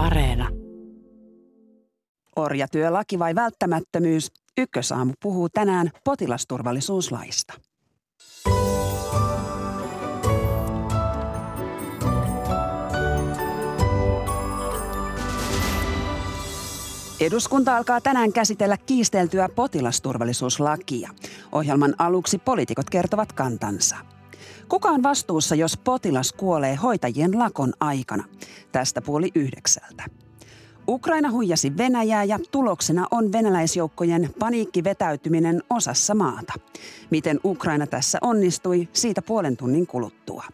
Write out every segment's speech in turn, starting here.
Areena. Orjatyölaki vai välttämättömyys? Ykkösaamu puhuu tänään potilasturvallisuuslaista. Eduskunta alkaa tänään käsitellä kiisteltyä potilasturvallisuuslakia. Ohjelman aluksi poliitikot kertovat kantansa. Kuka on vastuussa, jos potilas kuolee hoitajien lakon aikana? Tästä puoli yhdeksältä. Ukraina huijasi Venäjää ja tuloksena on venäläisjoukkojen paniikkivetäytyminen osassa maata. Miten Ukraina tässä onnistui, siitä puolen tunnin kuluttua.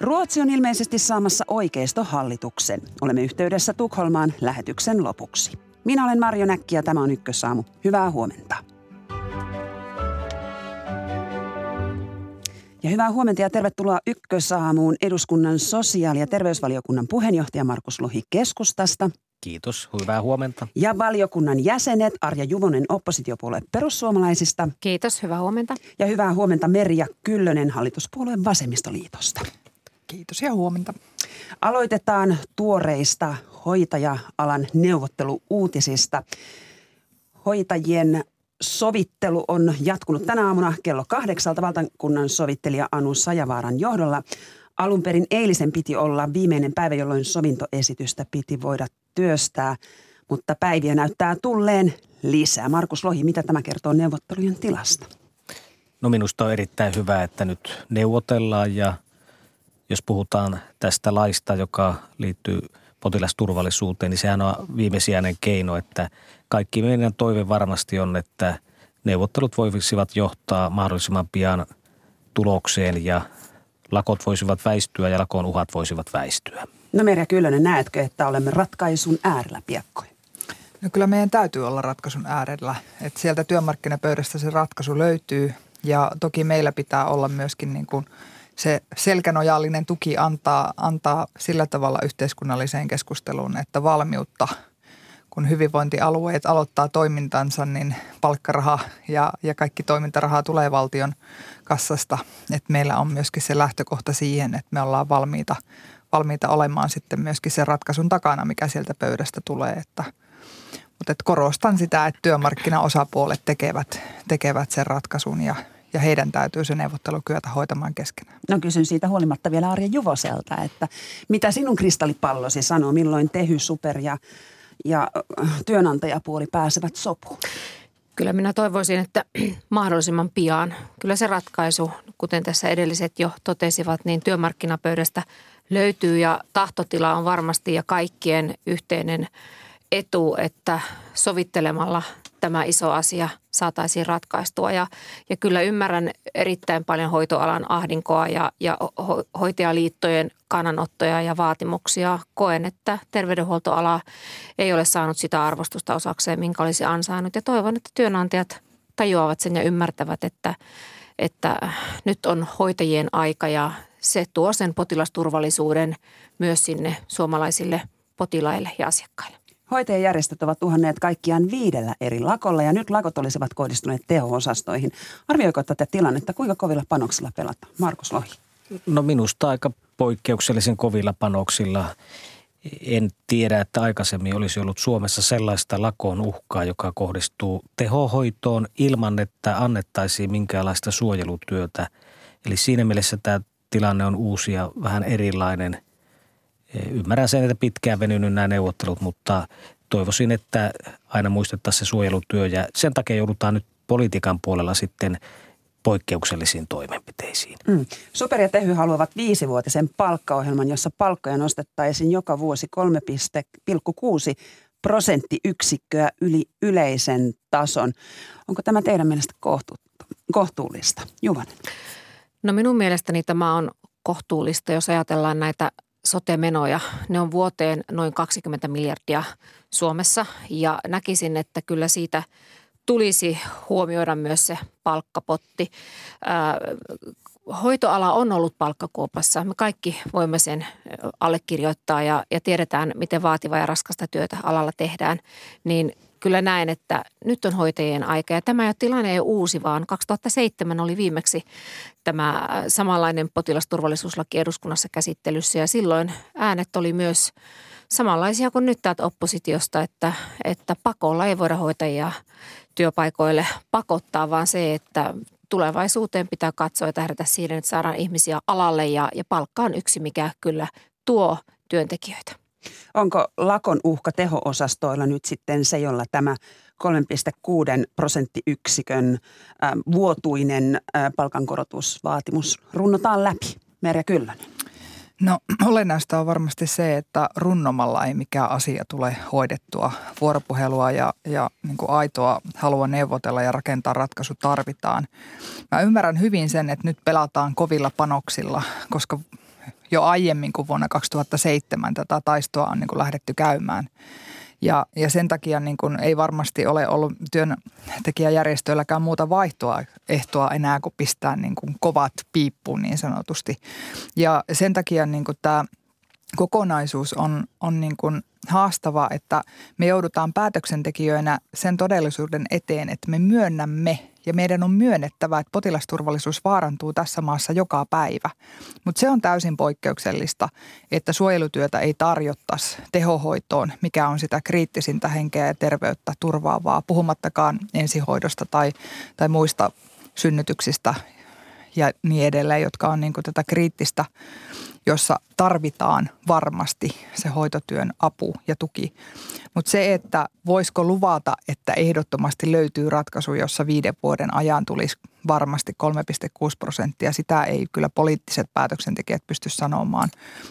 Ruotsi on ilmeisesti saamassa oikeistohallituksen. Olemme yhteydessä Tukholmaan lähetyksen lopuksi. Minä olen Marjo Näkki ja tämä on Ykkösaamu. Hyvää huomenta. Ja hyvää huomenta ja tervetuloa Ykkösaamuun eduskunnan sosiaali- ja terveysvaliokunnan puheenjohtaja Markus Lohi keskustasta. Kiitos, hyvää huomenta. Ja valiokunnan jäsenet Arja Juvonen oppositiopuolue perussuomalaisista. Kiitos, hyvää huomenta. Ja hyvää huomenta Merja Kyllönen hallituspuolueen vasemmistoliitosta. Kiitos ja huomenta. Aloitetaan tuoreista hoitaja-alan neuvotteluuutisista. Hoitajien sovittelu on jatkunut tänä aamuna kello kahdeksalta valtakunnan sovittelija Anu Sajavaaran johdolla. Alun perin eilisen piti olla viimeinen päivä, jolloin sovintoesitystä piti voida työstää, mutta päiviä näyttää tulleen lisää. Markus Lohi, mitä tämä kertoo neuvottelujen tilasta? No minusta on erittäin hyvä, että nyt neuvotellaan ja jos puhutaan tästä laista, joka liittyy potilasturvallisuuteen, niin sehän on viimesijainen keino, että kaikki meidän toive varmasti on, että neuvottelut voisivat johtaa mahdollisimman pian tulokseen ja lakot voisivat väistyä ja lakon uhat voisivat väistyä. No Merja Kyllönen, näetkö, että olemme ratkaisun äärellä piakkoin? No kyllä meidän täytyy olla ratkaisun äärellä. Että sieltä työmarkkinapöydästä se ratkaisu löytyy ja toki meillä pitää olla myöskin niin kuin se selkänojallinen tuki antaa, antaa sillä tavalla yhteiskunnalliseen keskusteluun, että valmiutta – kun hyvinvointialueet aloittaa toimintansa, niin palkkaraha ja, ja kaikki toimintaraha tulee valtion kassasta. Että meillä on myöskin se lähtökohta siihen, että me ollaan valmiita, valmiita olemaan sitten myöskin sen ratkaisun takana, mikä sieltä pöydästä tulee. Että, mutta että korostan sitä, että työmarkkinaosapuolet tekevät, tekevät sen ratkaisun ja, ja heidän täytyy se neuvottelu kyetä hoitamaan keskenään. No kysyn siitä huolimatta vielä Arja Juvoselta, että mitä sinun kristallipallosi sanoo, milloin Tehy, Super ja ja työnantajapuoli pääsevät sopuun? Kyllä minä toivoisin, että mahdollisimman pian. Kyllä se ratkaisu, kuten tässä edelliset jo totesivat, niin työmarkkinapöydästä löytyy ja tahtotila on varmasti ja kaikkien yhteinen etu, että sovittelemalla tämä iso asia saataisiin ratkaistua. Ja, ja kyllä ymmärrän erittäin paljon hoitoalan ahdinkoa ja, ja ho, hoitajaliittojen kannanottoja ja vaatimuksia. Koen, että terveydenhuoltoala ei ole saanut sitä arvostusta osakseen, minkä olisi ansainnut. Ja toivon, että työnantajat tajuavat sen ja ymmärtävät, että, että nyt on hoitajien aika ja se tuo sen potilasturvallisuuden myös sinne suomalaisille potilaille ja asiakkaille. Hoitajajärjestöt ovat uhanneet kaikkiaan viidellä eri lakolla ja nyt lakot olisivat kohdistuneet teho-osastoihin. Arvioiko tätä tilannetta, kuinka kovilla panoksilla pelataan? Markus Lohi. No minusta aika poikkeuksellisen kovilla panoksilla. En tiedä, että aikaisemmin olisi ollut Suomessa sellaista lakon uhkaa, joka kohdistuu tehohoitoon ilman, että annettaisiin minkäänlaista suojelutyötä. Eli siinä mielessä tämä tilanne on uusi ja vähän erilainen – Ymmärrän sen, että pitkään venynyt nämä neuvottelut, mutta toivoisin, että aina muistettaisiin se suojelutyö ja sen takia joudutaan nyt politiikan puolella sitten poikkeuksellisiin toimenpiteisiin. Mm. Super ja Tehy haluavat viisivuotisen palkkaohjelman, jossa palkkoja nostettaisiin joka vuosi 3,6 prosenttiyksikköä yli yleisen tason. Onko tämä teidän mielestä kohtu, kohtuullista? Juvanen. No minun mielestäni tämä on kohtuullista, jos ajatellaan näitä sote-menoja. Ne on vuoteen noin 20 miljardia Suomessa ja näkisin, että kyllä siitä tulisi huomioida myös se palkkapotti. Hoitoala on ollut palkkakuopassa. Me kaikki voimme sen allekirjoittaa ja, ja tiedetään, miten vaativaa ja raskasta työtä alalla tehdään. Niin kyllä näen, että nyt on hoitajien aika. Ja tämä ei ole tilanne ei uusi, vaan 2007 oli viimeksi tämä samanlainen potilasturvallisuuslaki eduskunnassa käsittelyssä. Ja silloin äänet oli myös samanlaisia kuin nyt täältä oppositiosta, että, että pakolla ei voida hoitajia työpaikoille pakottaa, vaan se, että tulevaisuuteen pitää katsoa ja tähdätä siihen, että saadaan ihmisiä alalle ja, ja palkka on yksi, mikä kyllä tuo työntekijöitä. Onko lakon uhka teho-osastoilla nyt sitten se, jolla tämä 3,6 prosenttiyksikön vuotuinen palkankorotusvaatimus runnotaan läpi? Merja Kyllönen. No olennaista on varmasti se, että runnomalla ei mikään asia tule hoidettua. Vuoropuhelua ja, ja niin kuin aitoa halua neuvotella ja rakentaa ratkaisu tarvitaan. Mä ymmärrän hyvin sen, että nyt pelataan kovilla panoksilla, koska jo aiemmin kuin vuonna 2007 tätä taistoa on niin kuin lähdetty käymään. Ja, ja sen takia niin kuin ei varmasti ole ollut työntekijäjärjestöilläkään muuta vaihtoa ehtoa enää kuin pistää niin kuin kovat piippuun niin sanotusti. Ja sen takia niin kuin tämä kokonaisuus on, on niin kuin haastava, että me joudutaan päätöksentekijöinä sen todellisuuden eteen, että me myönnämme ja meidän on myönnettävä, että potilasturvallisuus vaarantuu tässä maassa joka päivä. Mutta se on täysin poikkeuksellista, että suojelutyötä ei tarjottaisi tehohoitoon, mikä on sitä kriittisintä henkeä ja terveyttä turvaavaa, puhumattakaan ensihoidosta tai, tai muista synnytyksistä ja niin edelleen, jotka on niin tätä kriittistä jossa tarvitaan varmasti se hoitotyön apu ja tuki. Mutta se, että voisiko luvata, että ehdottomasti löytyy ratkaisu, jossa viiden vuoden ajan tulisi varmasti 3,6 prosenttia, sitä ei kyllä poliittiset päätöksentekijät pysty sanomaan.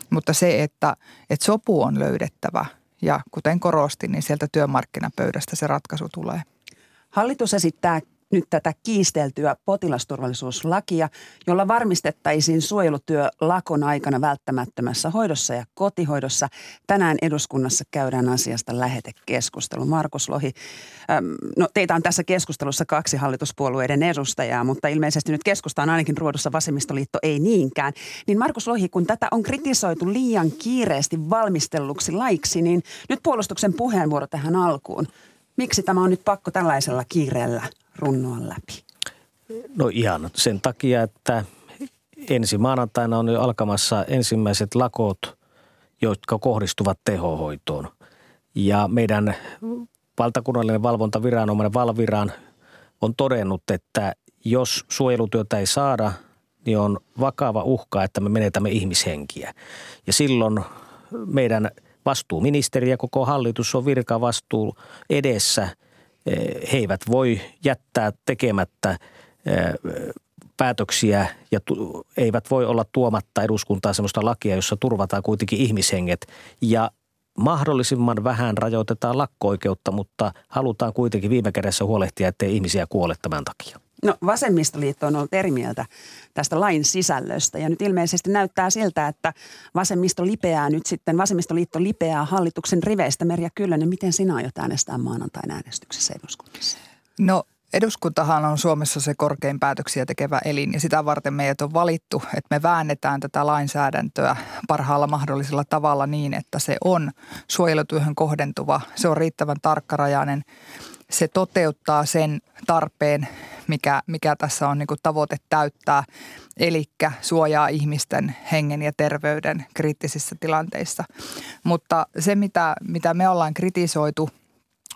Mutta se, että, että sopu on löydettävä ja kuten korostin, niin sieltä työmarkkinapöydästä se ratkaisu tulee. Hallitus esittää nyt tätä kiisteltyä potilasturvallisuuslakia, jolla varmistettaisiin suojelutyö lakon aikana välttämättömässä hoidossa ja kotihoidossa. Tänään eduskunnassa käydään asiasta lähetekeskustelu. Markus Lohi, äm, no teitä on tässä keskustelussa kaksi hallituspuolueiden edustajaa, mutta ilmeisesti nyt keskusta on ainakin ruodussa vasemmistoliitto ei niinkään. Niin Markus Lohi, kun tätä on kritisoitu liian kiireesti valmistelluksi laiksi, niin nyt puolustuksen puheenvuoro tähän alkuun. Miksi tämä on nyt pakko tällaisella kiireellä runnoa läpi? No ihan sen takia, että ensi maanantaina on jo alkamassa ensimmäiset lakot, jotka kohdistuvat tehohoitoon. Ja meidän valtakunnallinen valvontaviranomainen Valviran on todennut, että jos suojelutyötä ei saada, niin on vakava uhka, että me menetämme ihmishenkiä. Ja silloin meidän vastuuministeri ja koko hallitus on virkavastuu edessä – he eivät voi jättää tekemättä eh, päätöksiä ja eivät voi olla tuomatta eduskuntaa sellaista lakia, jossa turvataan kuitenkin ihmishenget ja mahdollisimman vähän rajoitetaan lakko-oikeutta, mutta halutaan kuitenkin viime kädessä huolehtia, ettei ihmisiä kuole tämän takia. No vasemmistoliitto on ollut eri mieltä tästä lain sisällöstä ja nyt ilmeisesti näyttää siltä, että vasemmisto lipeää nyt sitten, vasemmistoliitto lipeää hallituksen riveistä. Merja Kyllönen, miten sinä aiot äänestää maanantain äänestyksessä eduskunnassa? No Eduskuntahan on Suomessa se korkein päätöksiä tekevä elin ja sitä varten meidät on valittu, että me väännetään tätä lainsäädäntöä parhaalla mahdollisella tavalla niin, että se on suojelutyöhön kohdentuva, se on riittävän tarkkarajainen, se toteuttaa sen tarpeen, mikä, mikä tässä on niin kuin tavoite täyttää, eli suojaa ihmisten hengen ja terveyden kriittisissä tilanteissa. Mutta se, mitä, mitä me ollaan kritisoitu –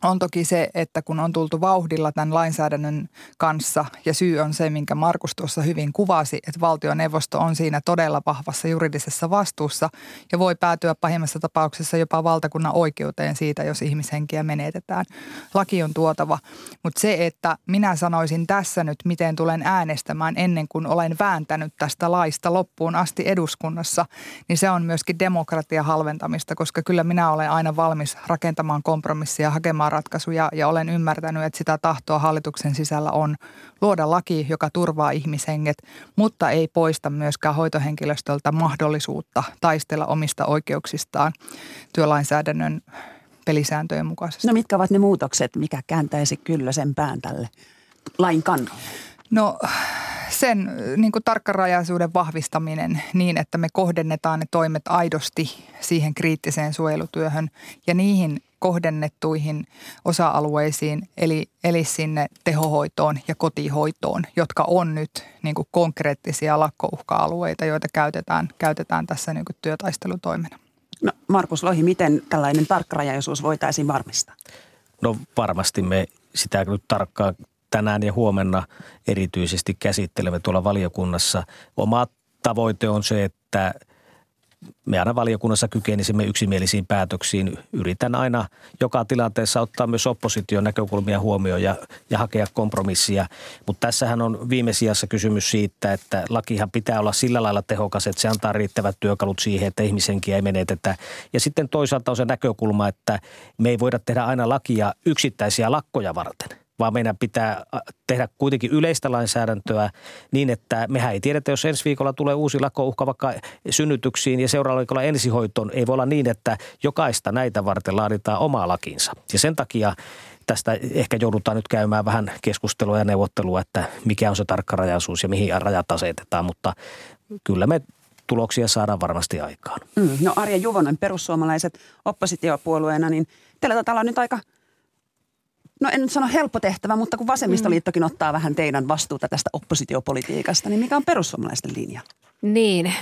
on toki se, että kun on tultu vauhdilla tämän lainsäädännön kanssa ja syy on se, minkä Markus tuossa hyvin kuvasi, että valtioneuvosto on siinä todella vahvassa juridisessa vastuussa ja voi päätyä pahimmassa tapauksessa jopa valtakunnan oikeuteen siitä, jos ihmishenkiä menetetään. Laki on tuotava, mutta se, että minä sanoisin tässä nyt, miten tulen äänestämään ennen kuin olen vääntänyt tästä laista loppuun asti eduskunnassa, niin se on myöskin demokratia halventamista, koska kyllä minä olen aina valmis rakentamaan kompromissia, hakemaan ratkaisuja ja olen ymmärtänyt, että sitä tahtoa hallituksen sisällä on luoda laki, joka turvaa ihmishenget, mutta ei poista myöskään hoitohenkilöstöltä mahdollisuutta taistella omista oikeuksistaan työlainsäädännön pelisääntöjen mukaisesti. No mitkä ovat ne muutokset, mikä kääntäisi kyllä sen pään tälle lain kannalle? No sen niin kuin tarkkarajaisuuden vahvistaminen niin, että me kohdennetaan ne toimet aidosti siihen kriittiseen suojelutyöhön ja niihin kohdennettuihin osa-alueisiin, eli, eli sinne tehohoitoon ja kotihoitoon, jotka on nyt niin kuin konkreettisia lakkouhka-alueita, joita käytetään, käytetään tässä niin kuin työtaistelutoimena. No Markus Lohi, miten tällainen tarkkarajaisuus voitaisiin varmistaa? No varmasti me sitä nyt tarkkaan tänään ja huomenna erityisesti käsittelemme tuolla valiokunnassa. Oma tavoite on se, että me aina valiokunnassa kykenisimme yksimielisiin päätöksiin. Yritän aina joka tilanteessa ottaa myös opposition näkökulmia huomioon ja, ja hakea kompromissia. Mutta tässähän on viimesijassa kysymys siitä, että lakihan pitää olla sillä lailla tehokas, että se antaa riittävät työkalut siihen, että ihmisenkiä ei menetetä. Ja sitten toisaalta on se näkökulma, että me ei voida tehdä aina lakia yksittäisiä lakkoja varten – vaan meidän pitää tehdä kuitenkin yleistä lainsäädäntöä niin, että mehän ei tiedetä, jos ensi viikolla tulee uusi lakouhka vaikka synnytyksiin ja seuraavalla viikolla ensihoitoon. Ei voi olla niin, että jokaista näitä varten laaditaan oma lakinsa. Ja sen takia tästä ehkä joudutaan nyt käymään vähän keskustelua ja neuvottelua, että mikä on se tarkkarajaisuus ja mihin rajat asetetaan, mutta kyllä me tuloksia saadaan varmasti aikaan. Mm, no Arja Juvonen, perussuomalaiset oppositiopuolueena, niin teillä taitaa olla nyt aika – no en nyt sano helppo tehtävä, mutta kun vasemmistoliittokin ottaa vähän teidän vastuuta tästä oppositiopolitiikasta, niin mikä on perussuomalaisten linja? Niin,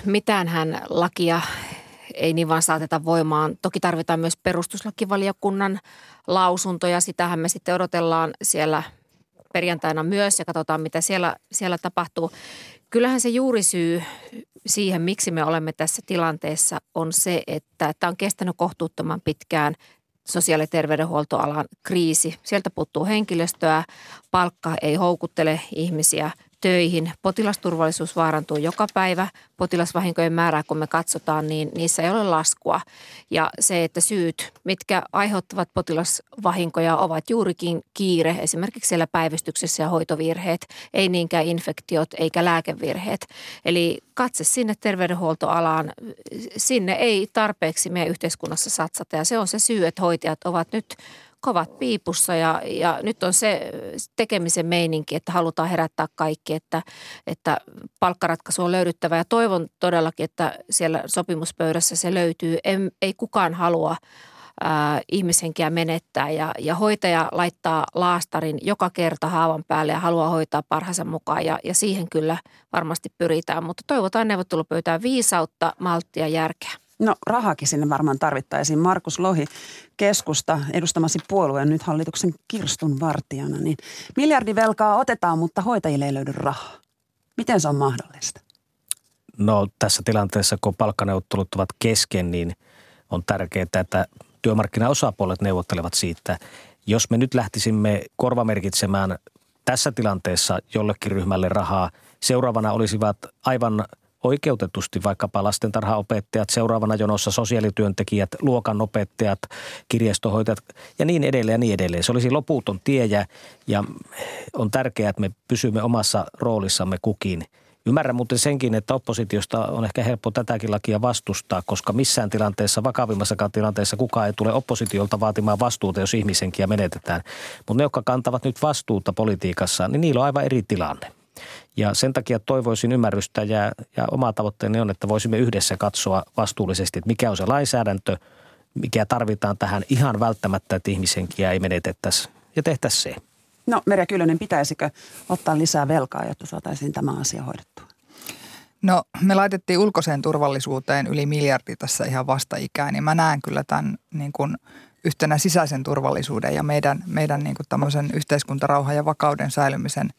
hän lakia ei niin vaan saateta voimaan. Toki tarvitaan myös perustuslakivaliokunnan lausuntoja. Sitähän me sitten odotellaan siellä perjantaina myös ja katsotaan, mitä siellä, siellä tapahtuu. Kyllähän se juurisyy siihen, miksi me olemme tässä tilanteessa, on se, että tämä on kestänyt kohtuuttoman pitkään sosiaali- ja terveydenhuoltoalan kriisi. Sieltä puuttuu henkilöstöä, palkka ei houkuttele ihmisiä töihin. Potilasturvallisuus vaarantuu joka päivä. Potilasvahinkojen määrää, kun me katsotaan, niin niissä ei ole laskua. Ja se, että syyt, mitkä aiheuttavat potilasvahinkoja, ovat juurikin kiire, esimerkiksi siellä päivystyksessä ja hoitovirheet, ei niinkään infektiot eikä lääkevirheet. Eli katse sinne terveydenhuoltoalaan, sinne ei tarpeeksi meidän yhteiskunnassa satsata. Ja se on se syy, että hoitajat ovat nyt kovat piipussa ja, ja nyt on se tekemisen meininki, että halutaan herättää kaikki, että, että palkkaratkaisu on löydyttävä ja toivon todellakin, että siellä sopimuspöydässä se löytyy. En, ei kukaan halua ää, ihmishenkiä menettää ja, ja hoitaja laittaa laastarin joka kerta haavan päälle ja haluaa hoitaa parhaansa mukaan ja, ja siihen kyllä varmasti pyritään, mutta toivotaan neuvottelupöytään viisautta, malttia järkeä. No rahakin sinne varmaan tarvittaisiin. Markus Lohi keskusta edustamasi puolueen nyt hallituksen kirstun vartijana, niin miljardivelkaa otetaan, mutta hoitajille ei löydy rahaa. Miten se on mahdollista? No tässä tilanteessa, kun palkkaneuvottelut ovat kesken, niin on tärkeää, että työmarkkinaosapuolet neuvottelevat siitä. Jos me nyt lähtisimme korvamerkitsemään tässä tilanteessa jollekin ryhmälle rahaa, seuraavana olisivat aivan – oikeutetusti vaikkapa lastentarhaopettajat, seuraavana jonossa sosiaalityöntekijät, luokanopettajat, kirjastohoitajat ja niin edelleen ja niin edelleen. Se olisi loputon tie ja, ja on tärkeää, että me pysymme omassa roolissamme kukin. Ymmärrän muuten senkin, että oppositiosta on ehkä helppo tätäkin lakia vastustaa, koska missään tilanteessa, vakavimmassakaan tilanteessa kukaan ei tule oppositiolta vaatimaan vastuuta, jos ihmisenkiä menetetään. Mutta ne, jotka kantavat nyt vastuuta politiikassa, niin niillä on aivan eri tilanne. Ja sen takia toivoisin ymmärrystä ja, ja oma tavoitteeni on, että voisimme yhdessä katsoa vastuullisesti, että mikä on se lainsäädäntö, mikä tarvitaan tähän ihan välttämättä, että ihmisenkiä ei menetettäisi ja tehtäisiin se. No Merja Kylönen, pitäisikö ottaa lisää velkaa, jotta saataisiin tämä asia hoidettua? No me laitettiin ulkoiseen turvallisuuteen yli miljardi tässä ihan vastaikään, niin mä näen kyllä tämän niin kuin yhtenä sisäisen turvallisuuden ja meidän, meidän niin kuin tämmöisen yhteiskuntarauhan ja vakauden säilymisen –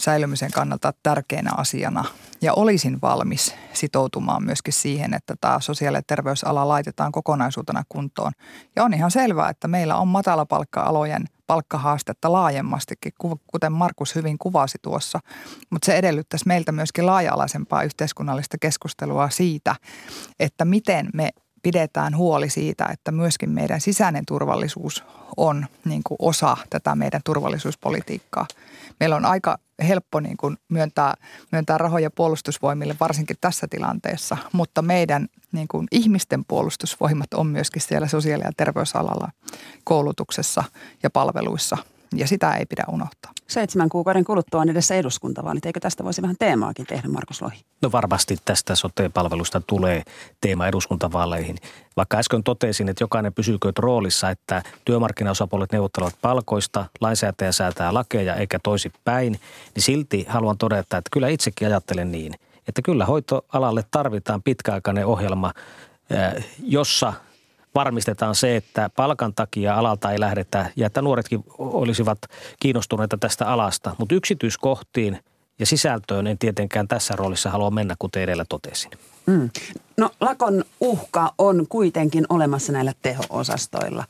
säilymisen kannalta tärkeänä asiana. Ja olisin valmis sitoutumaan myöskin siihen, että tämä sosiaali- ja terveysala laitetaan kokonaisuutena kuntoon. Ja on ihan selvää, että meillä on matalapalkka-alojen palkkahaastetta laajemmastikin, kuten Markus hyvin kuvasi tuossa. Mutta se edellyttäisi meiltä myöskin laaja-alaisempaa yhteiskunnallista keskustelua siitä, että miten me pidetään huoli siitä, että myöskin meidän sisäinen turvallisuus on niin kuin osa tätä meidän turvallisuuspolitiikkaa. Meillä on aika helppo niin kuin myöntää, myöntää rahoja puolustusvoimille, varsinkin tässä tilanteessa, mutta meidän niin kuin ihmisten puolustusvoimat on myöskin siellä sosiaali- ja terveysalalla, koulutuksessa ja palveluissa – ja sitä ei pidä unohtaa. Seitsemän kuukauden kuluttua on edessä eduskuntavaalit. Eikö tästä voisi vähän teemaakin tehdä, Markus Lohi? No varmasti tästä sote-palvelusta tulee teema eduskuntavaaleihin. Vaikka äsken totesin, että jokainen pysyykö roolissa, että työmarkkinaosapuolet neuvottelevat palkoista, lainsäätäjä säätää lakeja eikä toisi päin, niin silti haluan todeta, että kyllä itsekin ajattelen niin, että kyllä hoitoalalle tarvitaan pitkäaikainen ohjelma jossa varmistetaan se, että palkan takia alalta ei lähdetä ja että nuoretkin olisivat kiinnostuneita tästä alasta. Mutta yksityiskohtiin ja sisältöön en tietenkään tässä roolissa halua mennä, kuten edellä totesin. Mm. No lakon uhka on kuitenkin olemassa näillä teho-osastoilla.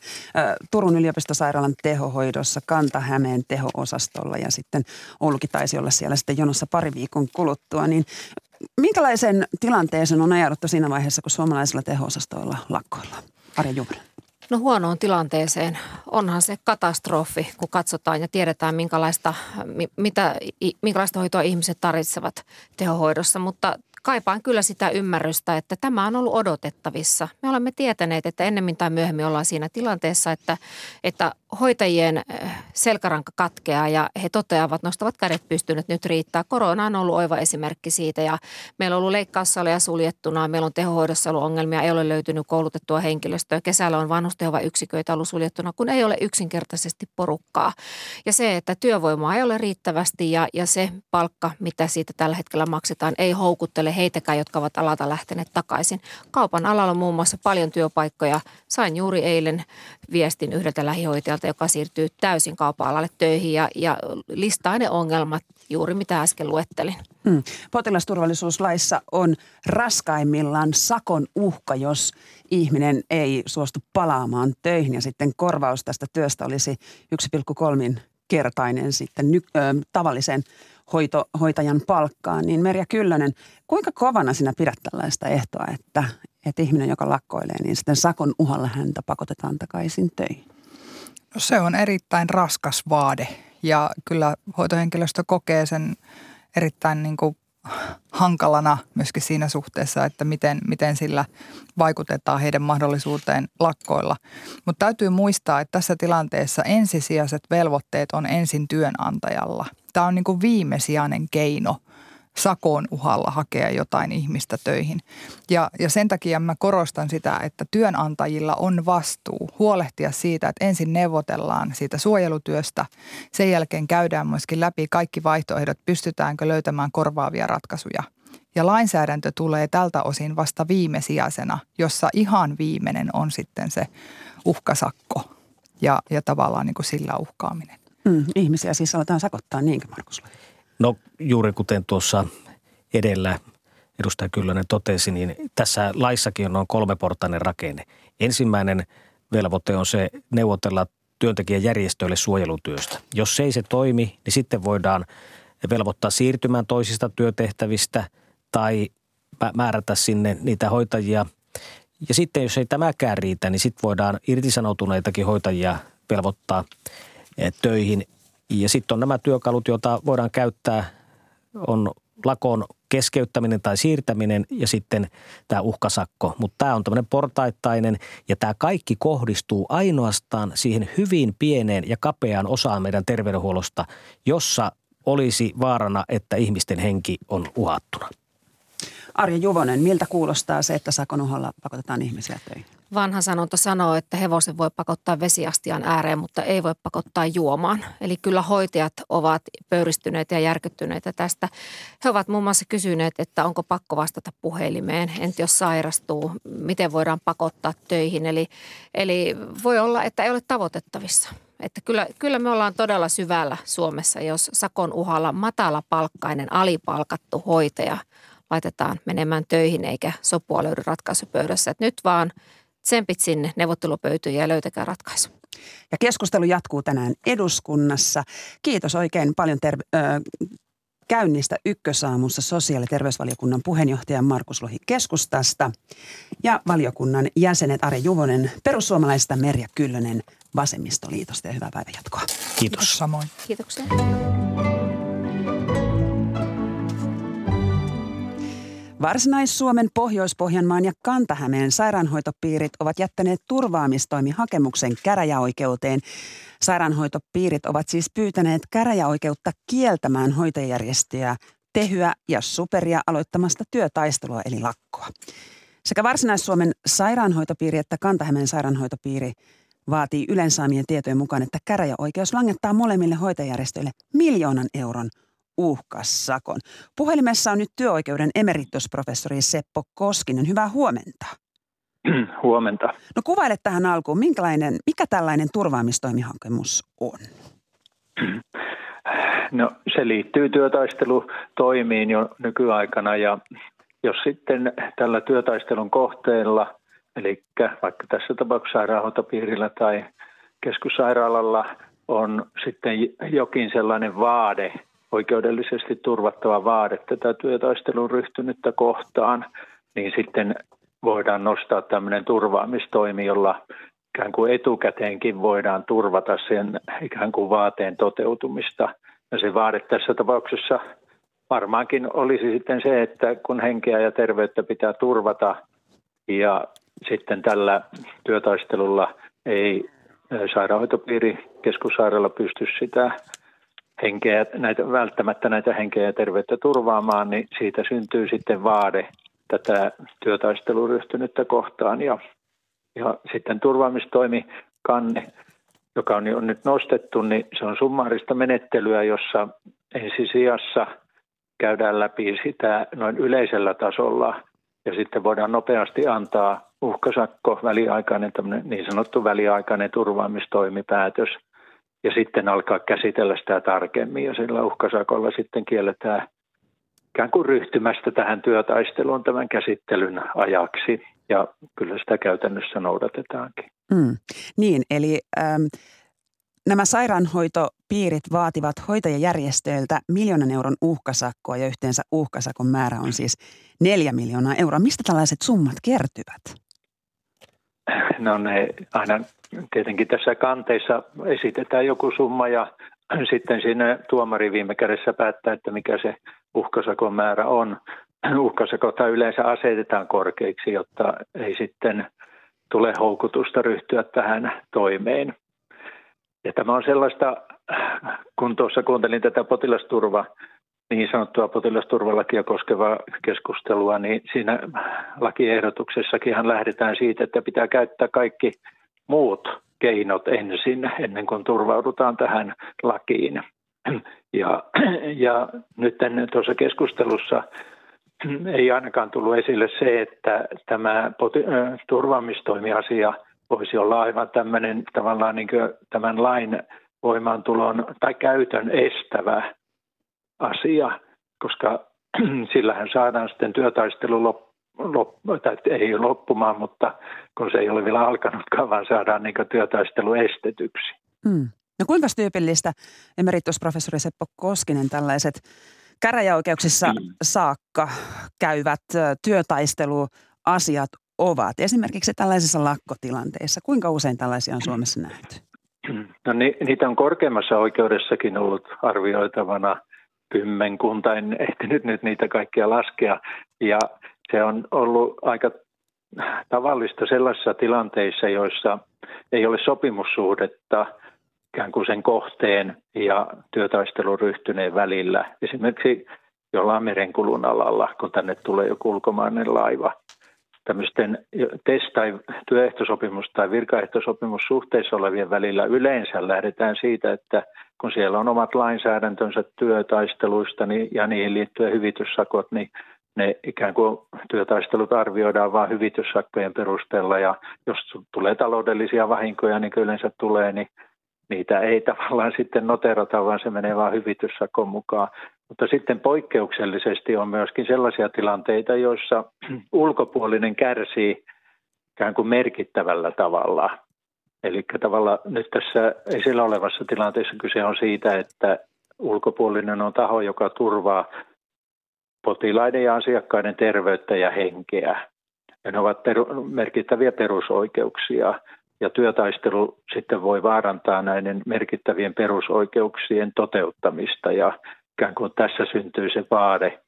Turun yliopistosairaalan tehohoidossa, Kanta-Hämeen teho-osastolla ja sitten Oulukin taisi olla siellä sitten jonossa pari viikon kuluttua. Niin minkälaisen tilanteeseen on ajauduttu siinä vaiheessa, kun suomalaisilla teho-osastoilla lakkoilla? Arja Juuri. No huonoon tilanteeseen. Onhan se katastrofi, kun katsotaan ja tiedetään, minkälaista, mitä, minkälaista hoitoa ihmiset tarvitsevat tehohoidossa. Mutta kaipaan kyllä sitä ymmärrystä, että tämä on ollut odotettavissa. Me olemme tietäneet, että ennemmin tai myöhemmin ollaan siinä tilanteessa, että, että hoitajien eh, selkäranka katkeaa ja he toteavat, nostavat kädet pystyyn, että nyt riittää. Korona on ollut oiva esimerkki siitä ja meillä on ollut leikkaussaleja suljettuna, meillä on tehohoidossa ollut ongelmia, ei ole löytynyt koulutettua henkilöstöä. Kesällä on vanhustehova yksiköitä ollut suljettuna, kun ei ole yksinkertaisesti porukkaa. Ja se, että työvoimaa ei ole riittävästi ja, ja se palkka, mitä siitä tällä hetkellä maksetaan, ei houkuttele heitäkään, jotka ovat alalta lähteneet takaisin. Kaupan alalla on muun muassa paljon työpaikkoja. Sain juuri eilen viestin yhdeltä lähihoitajalta, joka siirtyy täysin kaupan alalle töihin ja, ja listaa ne ongelmat juuri mitä äsken luettelin. Hmm. Potilasturvallisuuslaissa on raskaimmillaan sakon uhka, jos ihminen ei suostu palaamaan töihin ja sitten korvaus tästä työstä olisi 1,3 kertainen sitten ny, ö, tavallisen hoito, hoitajan palkkaan. Niin Merja Kyllönen, kuinka kovana sinä pidät tällaista ehtoa, että, että ihminen, joka lakkoilee, niin sitten sakon uhalla häntä pakotetaan takaisin töihin? No se on erittäin raskas vaade ja kyllä hoitohenkilöstö kokee sen erittäin niin kuin hankalana myöskin siinä suhteessa, että miten, miten sillä vaikutetaan heidän mahdollisuuteen lakkoilla. Mutta täytyy muistaa, että tässä tilanteessa ensisijaiset velvoitteet on ensin työnantajalla. Tämä on niin kuin viimesijainen keino – sakon uhalla hakea jotain ihmistä töihin. Ja, ja sen takia mä korostan sitä, että työnantajilla on vastuu huolehtia siitä, että ensin neuvotellaan siitä suojelutyöstä. Sen jälkeen käydään myöskin läpi kaikki vaihtoehdot, pystytäänkö löytämään korvaavia ratkaisuja. Ja lainsäädäntö tulee tältä osin vasta viimesijaisena, jossa ihan viimeinen on sitten se uhkasakko ja, ja tavallaan niin kuin sillä uhkaaminen. Mm, ihmisiä siis aletaan sakottaa, niinkö Markus No juuri kuten tuossa edellä edustaja Kyllönen totesi, niin tässä laissakin on kolmeportainen rakenne. Ensimmäinen velvoite on se neuvotella työntekijäjärjestöille suojelutyöstä. Jos se ei se toimi, niin sitten voidaan velvoittaa siirtymään toisista työtehtävistä tai määrätä sinne niitä hoitajia. Ja sitten jos ei tämäkään riitä, niin sitten voidaan irtisanoutuneitakin hoitajia velvoittaa eh, töihin ja sitten on nämä työkalut, joita voidaan käyttää, on lakon keskeyttäminen tai siirtäminen ja sitten tämä uhkasakko. Mutta tämä on tämmöinen portaittainen ja tämä kaikki kohdistuu ainoastaan siihen hyvin pieneen ja kapeaan osaan meidän terveydenhuollosta, jossa olisi vaarana, että ihmisten henki on uhattuna. Arja Juvonen, miltä kuulostaa se, että sakon uhalla pakotetaan ihmisiä töihin? Vanha sanonta sanoo, että hevosen voi pakottaa vesiastian ääreen, mutta ei voi pakottaa juomaan. Eli kyllä hoitajat ovat pöyristyneitä ja järkyttyneitä tästä. He ovat muun muassa kysyneet, että onko pakko vastata puhelimeen, entä jos sairastuu, miten voidaan pakottaa töihin. Eli, eli voi olla, että ei ole tavoitettavissa. Että kyllä, kyllä me ollaan todella syvällä Suomessa, jos sakon uhalla matala palkkainen, alipalkattu hoitaja laitetaan menemään töihin eikä sopua löydy ratkaisupöydässä. Että nyt vaan – tsempit sinne neuvottelupöytyyn ja löytäkää ratkaisu. Ja keskustelu jatkuu tänään eduskunnassa. Kiitos oikein paljon terve, ö, käynnistä ykkösaamussa sosiaali- ja terveysvaliokunnan puheenjohtaja Markus Lohi keskustasta ja valiokunnan jäsenet Ari Juvonen perussuomalaisista Merja Kyllönen Vasemmistoliitosta ja hyvää päivänjatkoa. Kiitos. Kiitos samoin. Kiitoksia. Varsinais-Suomen, Pohjois-Pohjanmaan ja Kantahämeen sairaanhoitopiirit ovat jättäneet turvaamistoimihakemuksen käräjäoikeuteen. Sairaanhoitopiirit ovat siis pyytäneet käräjäoikeutta kieltämään hoitajärjestöjä Tehyä ja Superia aloittamasta työtaistelua eli lakkoa. Sekä Varsinais-Suomen sairaanhoitopiiri että Kantahämeen sairaanhoitopiiri vaatii yleensaamien tietojen mukaan, että käräjäoikeus langettaa molemmille hoitajärjestöille miljoonan euron uhkassakon. Puhelimessa on nyt työoikeuden emeritusprofessori Seppo Koskinen. Hyvää huomenta. Huomenta. No kuvaile tähän alkuun, minkälainen, mikä tällainen turvaamistoimihakemus on? No se liittyy työtaistelutoimiin jo nykyaikana ja jos sitten tällä työtaistelun kohteella, eli vaikka tässä tapauksessa sairaanhoitopiirillä tai keskussairaalalla on sitten jokin sellainen vaade, oikeudellisesti turvattava vaade tätä työtaistelun ryhtynyttä kohtaan, niin sitten voidaan nostaa tämmöinen turvaamistoimi, jolla ikään kuin etukäteenkin voidaan turvata sen ikään kuin vaateen toteutumista. Ja se vaade tässä tapauksessa varmaankin olisi sitten se, että kun henkeä ja terveyttä pitää turvata ja sitten tällä työtaistelulla ei sairaanhoitopiiri keskussairaala pysty sitä henkeä, näitä, välttämättä näitä henkeä ja terveyttä turvaamaan, niin siitä syntyy sitten vaade tätä työtaistelun ryhtynyttä kohtaan. Ja, ja sitten turvaamistoimi kanne, joka on jo nyt nostettu, niin se on summaarista menettelyä, jossa ensisijassa käydään läpi sitä noin yleisellä tasolla ja sitten voidaan nopeasti antaa uhkasakko, väliaikainen, niin sanottu väliaikainen turvaamistoimipäätös ja sitten alkaa käsitellä sitä tarkemmin ja sillä uhkasakolla sitten kielletään ikään kuin ryhtymästä tähän työtaisteluun tämän käsittelyn ajaksi ja kyllä sitä käytännössä noudatetaankin. Mm, niin, eli ähm, nämä sairaanhoitopiirit vaativat hoitajajärjestöiltä miljoonan euron uhkasakkoa ja yhteensä uhkasakon määrä on siis neljä miljoonaa euroa. Mistä tällaiset summat kertyvät? No ne aina tietenkin tässä kanteissa esitetään joku summa ja sitten siinä tuomari viime kädessä päättää, että mikä se uhkasakon määrä on. Uhkasakota yleensä asetetaan korkeiksi, jotta ei sitten tule houkutusta ryhtyä tähän toimeen. Ja tämä on sellaista, kun tuossa kuuntelin tätä potilasturva, niin sanottua potilasturvalakia koskevaa keskustelua, niin siinä lakiehdotuksessakin lähdetään siitä, että pitää käyttää kaikki muut keinot ensin, ennen kuin turvaudutaan tähän lakiin. Ja, ja nyt tuossa keskustelussa ei ainakaan tullut esille se, että tämä turvaamistoimiasia voisi olla aivan tämmöinen tavallaan niin tämän lain voimaantulon tai käytön estävä asia, koska sillähän saadaan sitten työtaistelu lop, lop, tai ei loppumaan, mutta kun se ei ole vielä alkanutkaan, vaan saadaan niin työtaistelu estetyksi. Mm. No kuinka tyypillistä emeritusprofessori Seppo Koskinen tällaiset käräjäoikeuksissa mm. saakka käyvät työtaisteluasiat ovat? Esimerkiksi tällaisissa lakkotilanteissa. Kuinka usein tällaisia on Suomessa nähty? No niitä on korkeimmassa oikeudessakin ollut arvioitavana kymmenkunta, en ehtinyt nyt niitä kaikkia laskea. Ja se on ollut aika tavallista sellaisissa tilanteissa, joissa ei ole sopimussuhdetta ikään kuin sen kohteen ja työtaistelun ryhtyneen välillä. Esimerkiksi jollain merenkulun alalla, kun tänne tulee joku ulkomainen laiva. Tämmöisten test- tai työehtosopimus- tai virkaehtosopimussuhteissa olevien välillä yleensä lähdetään siitä, että kun siellä on omat lainsäädäntönsä työtaisteluista niin, ja niihin liittyen hyvityssakot, niin ne ikään kuin työtaistelut arvioidaan vain hyvityssakkojen perusteella ja jos tulee taloudellisia vahinkoja, niin yleensä tulee, niin niitä ei tavallaan sitten noterata, vaan se menee vain hyvityssakon mukaan. Mutta sitten poikkeuksellisesti on myöskin sellaisia tilanteita, joissa ulkopuolinen kärsii ikään kuin merkittävällä tavalla. Eli tavallaan nyt tässä esillä olevassa tilanteessa kyse on siitä, että ulkopuolinen on taho, joka turvaa potilaiden ja asiakkaiden terveyttä ja henkeä. Ja ne ovat peru- merkittäviä perusoikeuksia. Ja työtaistelu sitten voi vaarantaa näiden merkittävien perusoikeuksien toteuttamista. Ja ikään kuin tässä syntyy se vaade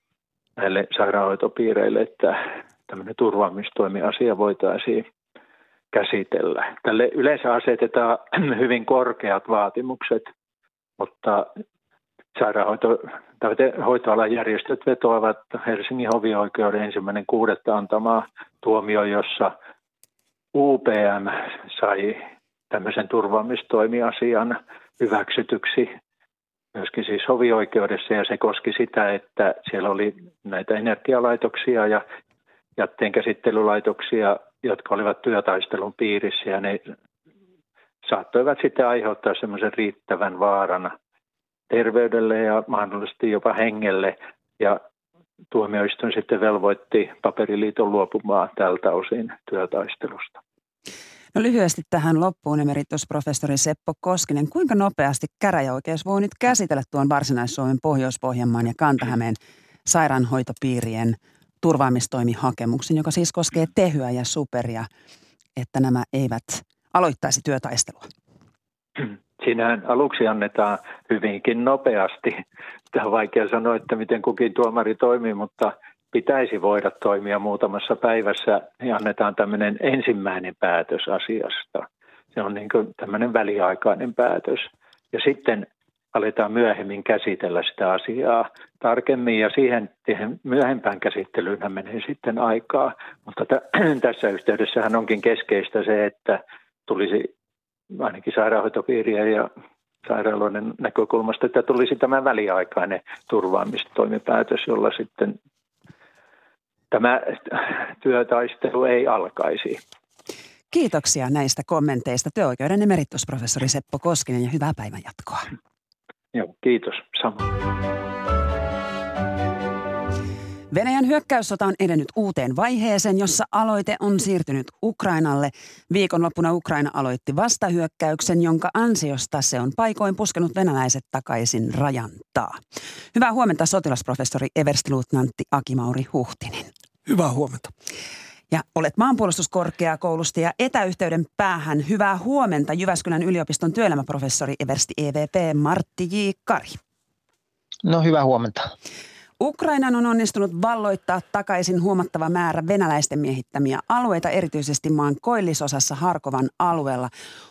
näille sairaanhoitopiireille, että tämmöinen turvaamistoimiasia voitaisiin käsitellä. Tälle yleensä asetetaan hyvin korkeat vaatimukset, mutta sairaanhoito, hoitoalan järjestöt vetoavat Helsingin hovioikeuden ensimmäinen kuudetta antamaa tuomio, jossa UPM sai tämmöisen turvaamistoimiasian hyväksytyksi myöskin siis hovioikeudessa ja se koski sitä, että siellä oli näitä energialaitoksia ja jätteenkäsittelylaitoksia jotka olivat työtaistelun piirissä ja ne saattoivat sitten aiheuttaa semmoisen riittävän vaarana terveydelle ja mahdollisesti jopa hengelle. Ja tuomioistuin sitten velvoitti paperiliiton luopumaan tältä osin työtaistelusta. No lyhyesti tähän loppuun emeritusprofessori Seppo Koskinen. Kuinka nopeasti käräjäoikeus voi nyt käsitellä tuon Varsinais-Suomen, Pohjois-Pohjanmaan ja Kantahämeen sairaanhoitopiirien turvaamistoimihakemuksen, joka siis koskee tehyä ja superia, että nämä eivät aloittaisi työtaistelua? Siinähän aluksi annetaan hyvinkin nopeasti. Tämä on vaikea sanoa, että miten kukin tuomari toimii, mutta pitäisi voida toimia muutamassa päivässä ja annetaan tämmöinen ensimmäinen päätös asiasta. Se on niin tämmöinen väliaikainen päätös. Ja sitten aletaan myöhemmin käsitellä sitä asiaa tarkemmin ja siihen, myöhempään käsittelyyn menee sitten aikaa. Mutta t- tässä yhteydessähän onkin keskeistä se, että tulisi ainakin sairaanhoitopiirien ja sairaaloiden näkökulmasta, että tulisi tämä väliaikainen turvaamistoimipäätös, jolla sitten tämä työtaistelu ei alkaisi. Kiitoksia näistä kommenteista työoikeuden emeritusprofessori Seppo Koskinen ja hyvää päivän jatkoa. Joo, kiitos. Samoin. Venäjän hyökkäyssota on edennyt uuteen vaiheeseen, jossa aloite on siirtynyt Ukrainalle. Viikonloppuna Ukraina aloitti vastahyökkäyksen, jonka ansiosta se on paikoin puskenut venäläiset takaisin rajantaa. Hyvää huomenta sotilasprofessori Everstiluutnantti Akimauri Huhtinen. Hyvää huomenta. Ja olet maanpuolustuskorkeakoulusta ja etäyhteyden päähän. Hyvää huomenta Jyväskylän yliopiston työelämäprofessori Eversti EVP Martti J. Kari. No hyvää huomenta. Ukrainan on onnistunut valloittaa takaisin huomattava määrä venäläisten miehittämiä alueita, erityisesti maan koillisosassa Harkovan alueella.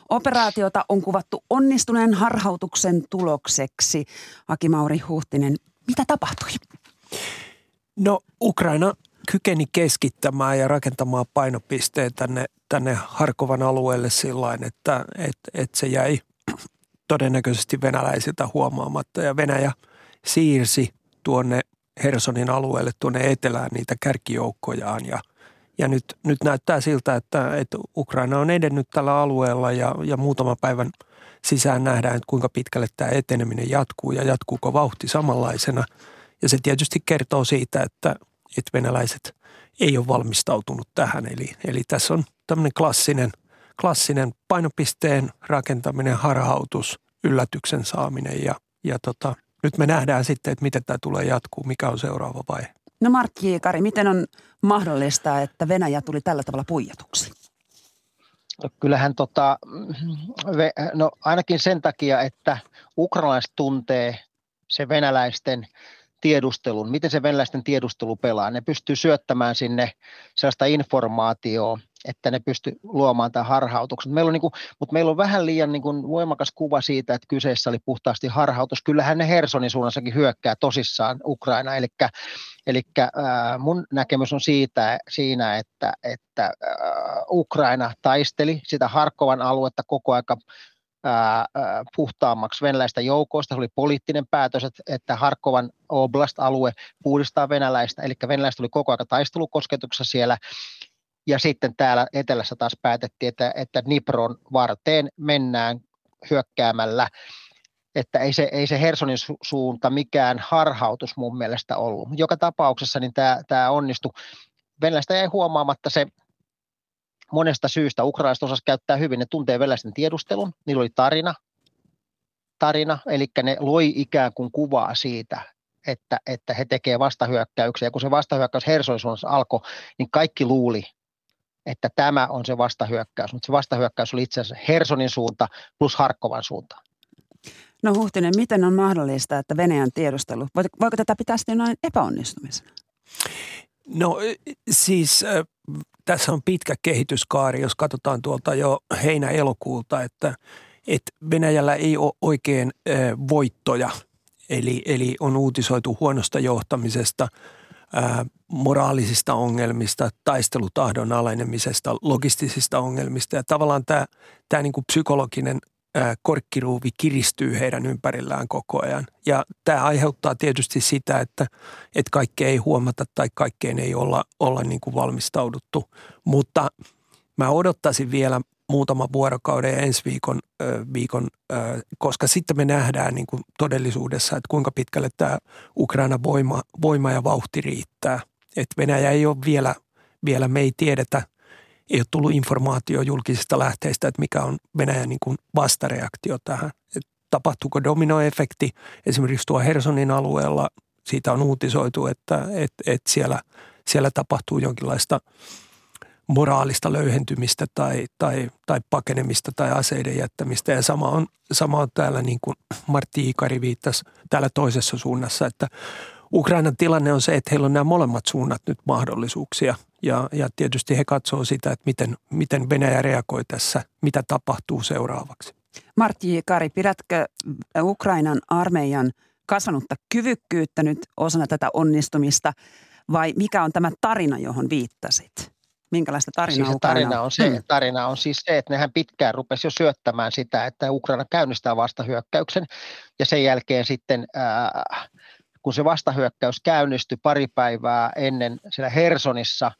Operaatiota on kuvattu onnistuneen harhautuksen tulokseksi. Aki Mauri Huhtinen, mitä tapahtui? No Ukraina kykeni keskittämään ja rakentamaan painopisteen tänne, tänne Harkovan alueelle sillä että, että, että se jäi todennäköisesti venäläisiltä huomaamatta ja Venäjä siirsi tuonne Hersonin alueelle tuonne etelään niitä kärkijoukkojaan ja, ja nyt, nyt näyttää siltä, että, että Ukraina on edennyt tällä alueella ja, ja muutaman päivän sisään nähdään, että kuinka pitkälle tämä eteneminen jatkuu ja jatkuuko vauhti samanlaisena. Ja se tietysti kertoo siitä, että, että venäläiset ei ole valmistautunut tähän. Eli, eli tässä on tämmöinen klassinen, klassinen painopisteen rakentaminen, harhautus, yllätyksen saaminen ja, ja tota, nyt me nähdään sitten, että miten tämä tulee jatkuu, mikä on seuraava vaihe. No Martti Kari, miten on mahdollista, että Venäjä tuli tällä tavalla puijatuksi? No, kyllähän tota, no ainakin sen takia, että ukrainalaiset tuntee se venäläisten tiedustelun, miten se venäläisten tiedustelu pelaa. Ne pystyy syöttämään sinne sellaista informaatiota, että ne pysty luomaan tämän harhautuksen. Meillä on, niin kuin, mutta meillä on vähän liian niin kuin, voimakas kuva siitä, että kyseessä oli puhtaasti harhautus. Kyllähän ne Hersonin suunnassakin hyökkää tosissaan Ukraina, eli, eli mun näkemys on siitä, siinä, että, että Ukraina taisteli sitä Harkovan aluetta koko aika puhtaammaksi venäläistä joukoista. Se oli poliittinen päätös, että, Harkovan oblast-alue puhdistaa venäläistä, eli venäläistä oli koko ajan taistelukosketuksessa siellä. Ja sitten täällä etelässä taas päätettiin, että, että Dnipron varteen mennään hyökkäämällä että ei se, ei se Hersonin su- suunta mikään harhautus mun mielestä ollut. Joka tapauksessa niin tämä onnistui. Venäläistä jäi huomaamatta se monesta syystä. Ukrainalaiset osas käyttää hyvin, ne tuntee venäläisten tiedustelun, niillä oli tarina, tarina, eli ne loi ikään kuin kuvaa siitä, että, että he tekevät vastahyökkäyksiä. Ja kun se vastahyökkäys Hersoisuudessa alkoi, niin kaikki luuli, että tämä on se vastahyökkäys, mutta se vastahyökkäys oli itse asiassa Hersonin suunta plus Harkkovan suunta. No Huhtinen, miten on mahdollista, että Venäjän tiedustelu, voiko tätä pitää sitten noin epäonnistumisena? No siis tässä on pitkä kehityskaari, jos katsotaan tuolta jo heinä-elokuulta, että, että Venäjällä ei ole oikein voittoja, eli, eli on uutisoitu huonosta johtamisesta, moraalisista ongelmista, taistelutahdon alenemisesta, logistisista ongelmista. Ja tavallaan tämä, tämä niin kuin psykologinen korkkiruuvi kiristyy heidän ympärillään koko ajan. Ja tämä aiheuttaa tietysti sitä, että, että kaikkea ei huomata tai kaikkeen ei olla, olla niin kuin valmistauduttu. Mutta Mä odottaisin vielä muutama vuorokauden ja ensi viikon, viikon koska sitten me nähdään niin kuin todellisuudessa, että kuinka pitkälle tämä Ukraina voima, voima ja vauhti riittää. Että Venäjä ei ole vielä, vielä, me ei tiedetä, ei ole tullut informaatio julkisista lähteistä, että mikä on Venäjän niin kuin vastareaktio tähän. Että tapahtuuko dominoefekti esimerkiksi tuo Hersonin alueella, siitä on uutisoitu, että, että, että siellä, siellä tapahtuu jonkinlaista – moraalista löyhentymistä tai, tai, tai pakenemista tai aseiden jättämistä. Ja sama on, sama on täällä, niin kuin Martti Ikari viittasi, täällä toisessa suunnassa, että Ukrainan tilanne on se, että heillä on nämä molemmat suunnat nyt mahdollisuuksia. Ja, ja tietysti he katsoo sitä, että miten, miten Venäjä reagoi tässä, mitä tapahtuu seuraavaksi. Martti Kari, pidätkö Ukrainan armeijan kasvanutta kyvykkyyttä nyt osana tätä onnistumista vai mikä on tämä tarina, johon viittasit? Minkälaista tarinaa siis tarina on, se, hmm. tarina on siis se, että nehän pitkään rupesi jo syöttämään sitä, että Ukraina käynnistää vastahyökkäyksen ja sen jälkeen sitten äh, kun se vastahyökkäys käynnistyi pari päivää ennen siellä Hersonissa,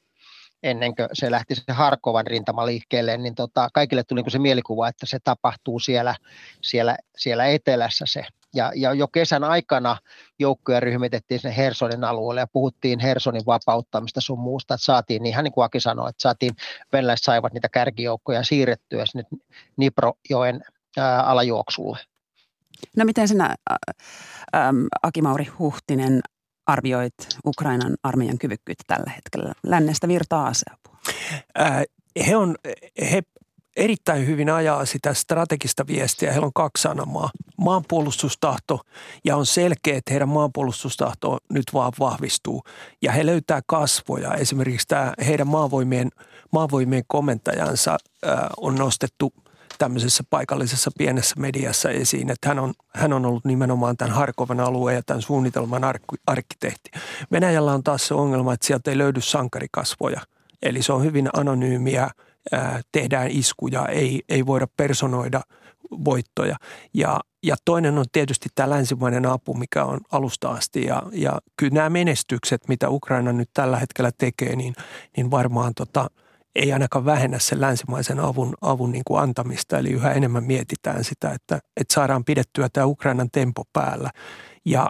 ennen kuin se lähti se Harkovan rintama liikkeelle, niin tota, kaikille tuli niin se mielikuva, että se tapahtuu siellä, siellä, siellä etelässä se ja, ja jo kesän aikana joukkoja ryhmitettiin sinne Hersonin alueelle ja puhuttiin Hersonin vapauttamista sun muusta, että saatiin, niin ihan niin kuin Aki sanoi, että saatiin, venäläiset saivat niitä kärkijoukkoja siirrettyä sinne Niprojoen ää, alajuoksulle. No miten sinä, ää, Aki Mauri Huhtinen, arvioit Ukrainan armeijan kyvykkyyttä tällä hetkellä? Lännestä virtaa aseapua. Äh, he, on, he erittäin hyvin ajaa sitä strategista viestiä. Heillä on kaksi sanamaa. Maanpuolustustahto ja on selkeä, että heidän maanpuolustustahto nyt vaan vahvistuu. Ja he löytää kasvoja. Esimerkiksi tämä heidän maavoimien, maavoimien komentajansa äh, on nostettu tämmöisessä paikallisessa pienessä mediassa esiin, että hän on, hän on ollut nimenomaan tämän Harkovan alueen ja tämän suunnitelman arkkitehti. Venäjällä on taas se ongelma, että sieltä ei löydy sankarikasvoja. Eli se on hyvin anonyymiä – tehdään iskuja, ei, ei voida personoida voittoja. Ja, ja toinen on tietysti tämä länsimainen apu, mikä on alusta asti. Ja, ja kyllä nämä menestykset, mitä Ukraina nyt tällä hetkellä tekee, niin, niin varmaan tota, ei ainakaan vähennä sen länsimaisen avun, avun niin kuin antamista. Eli yhä enemmän mietitään sitä, että, että saadaan pidettyä tämä Ukrainan tempo päällä. Ja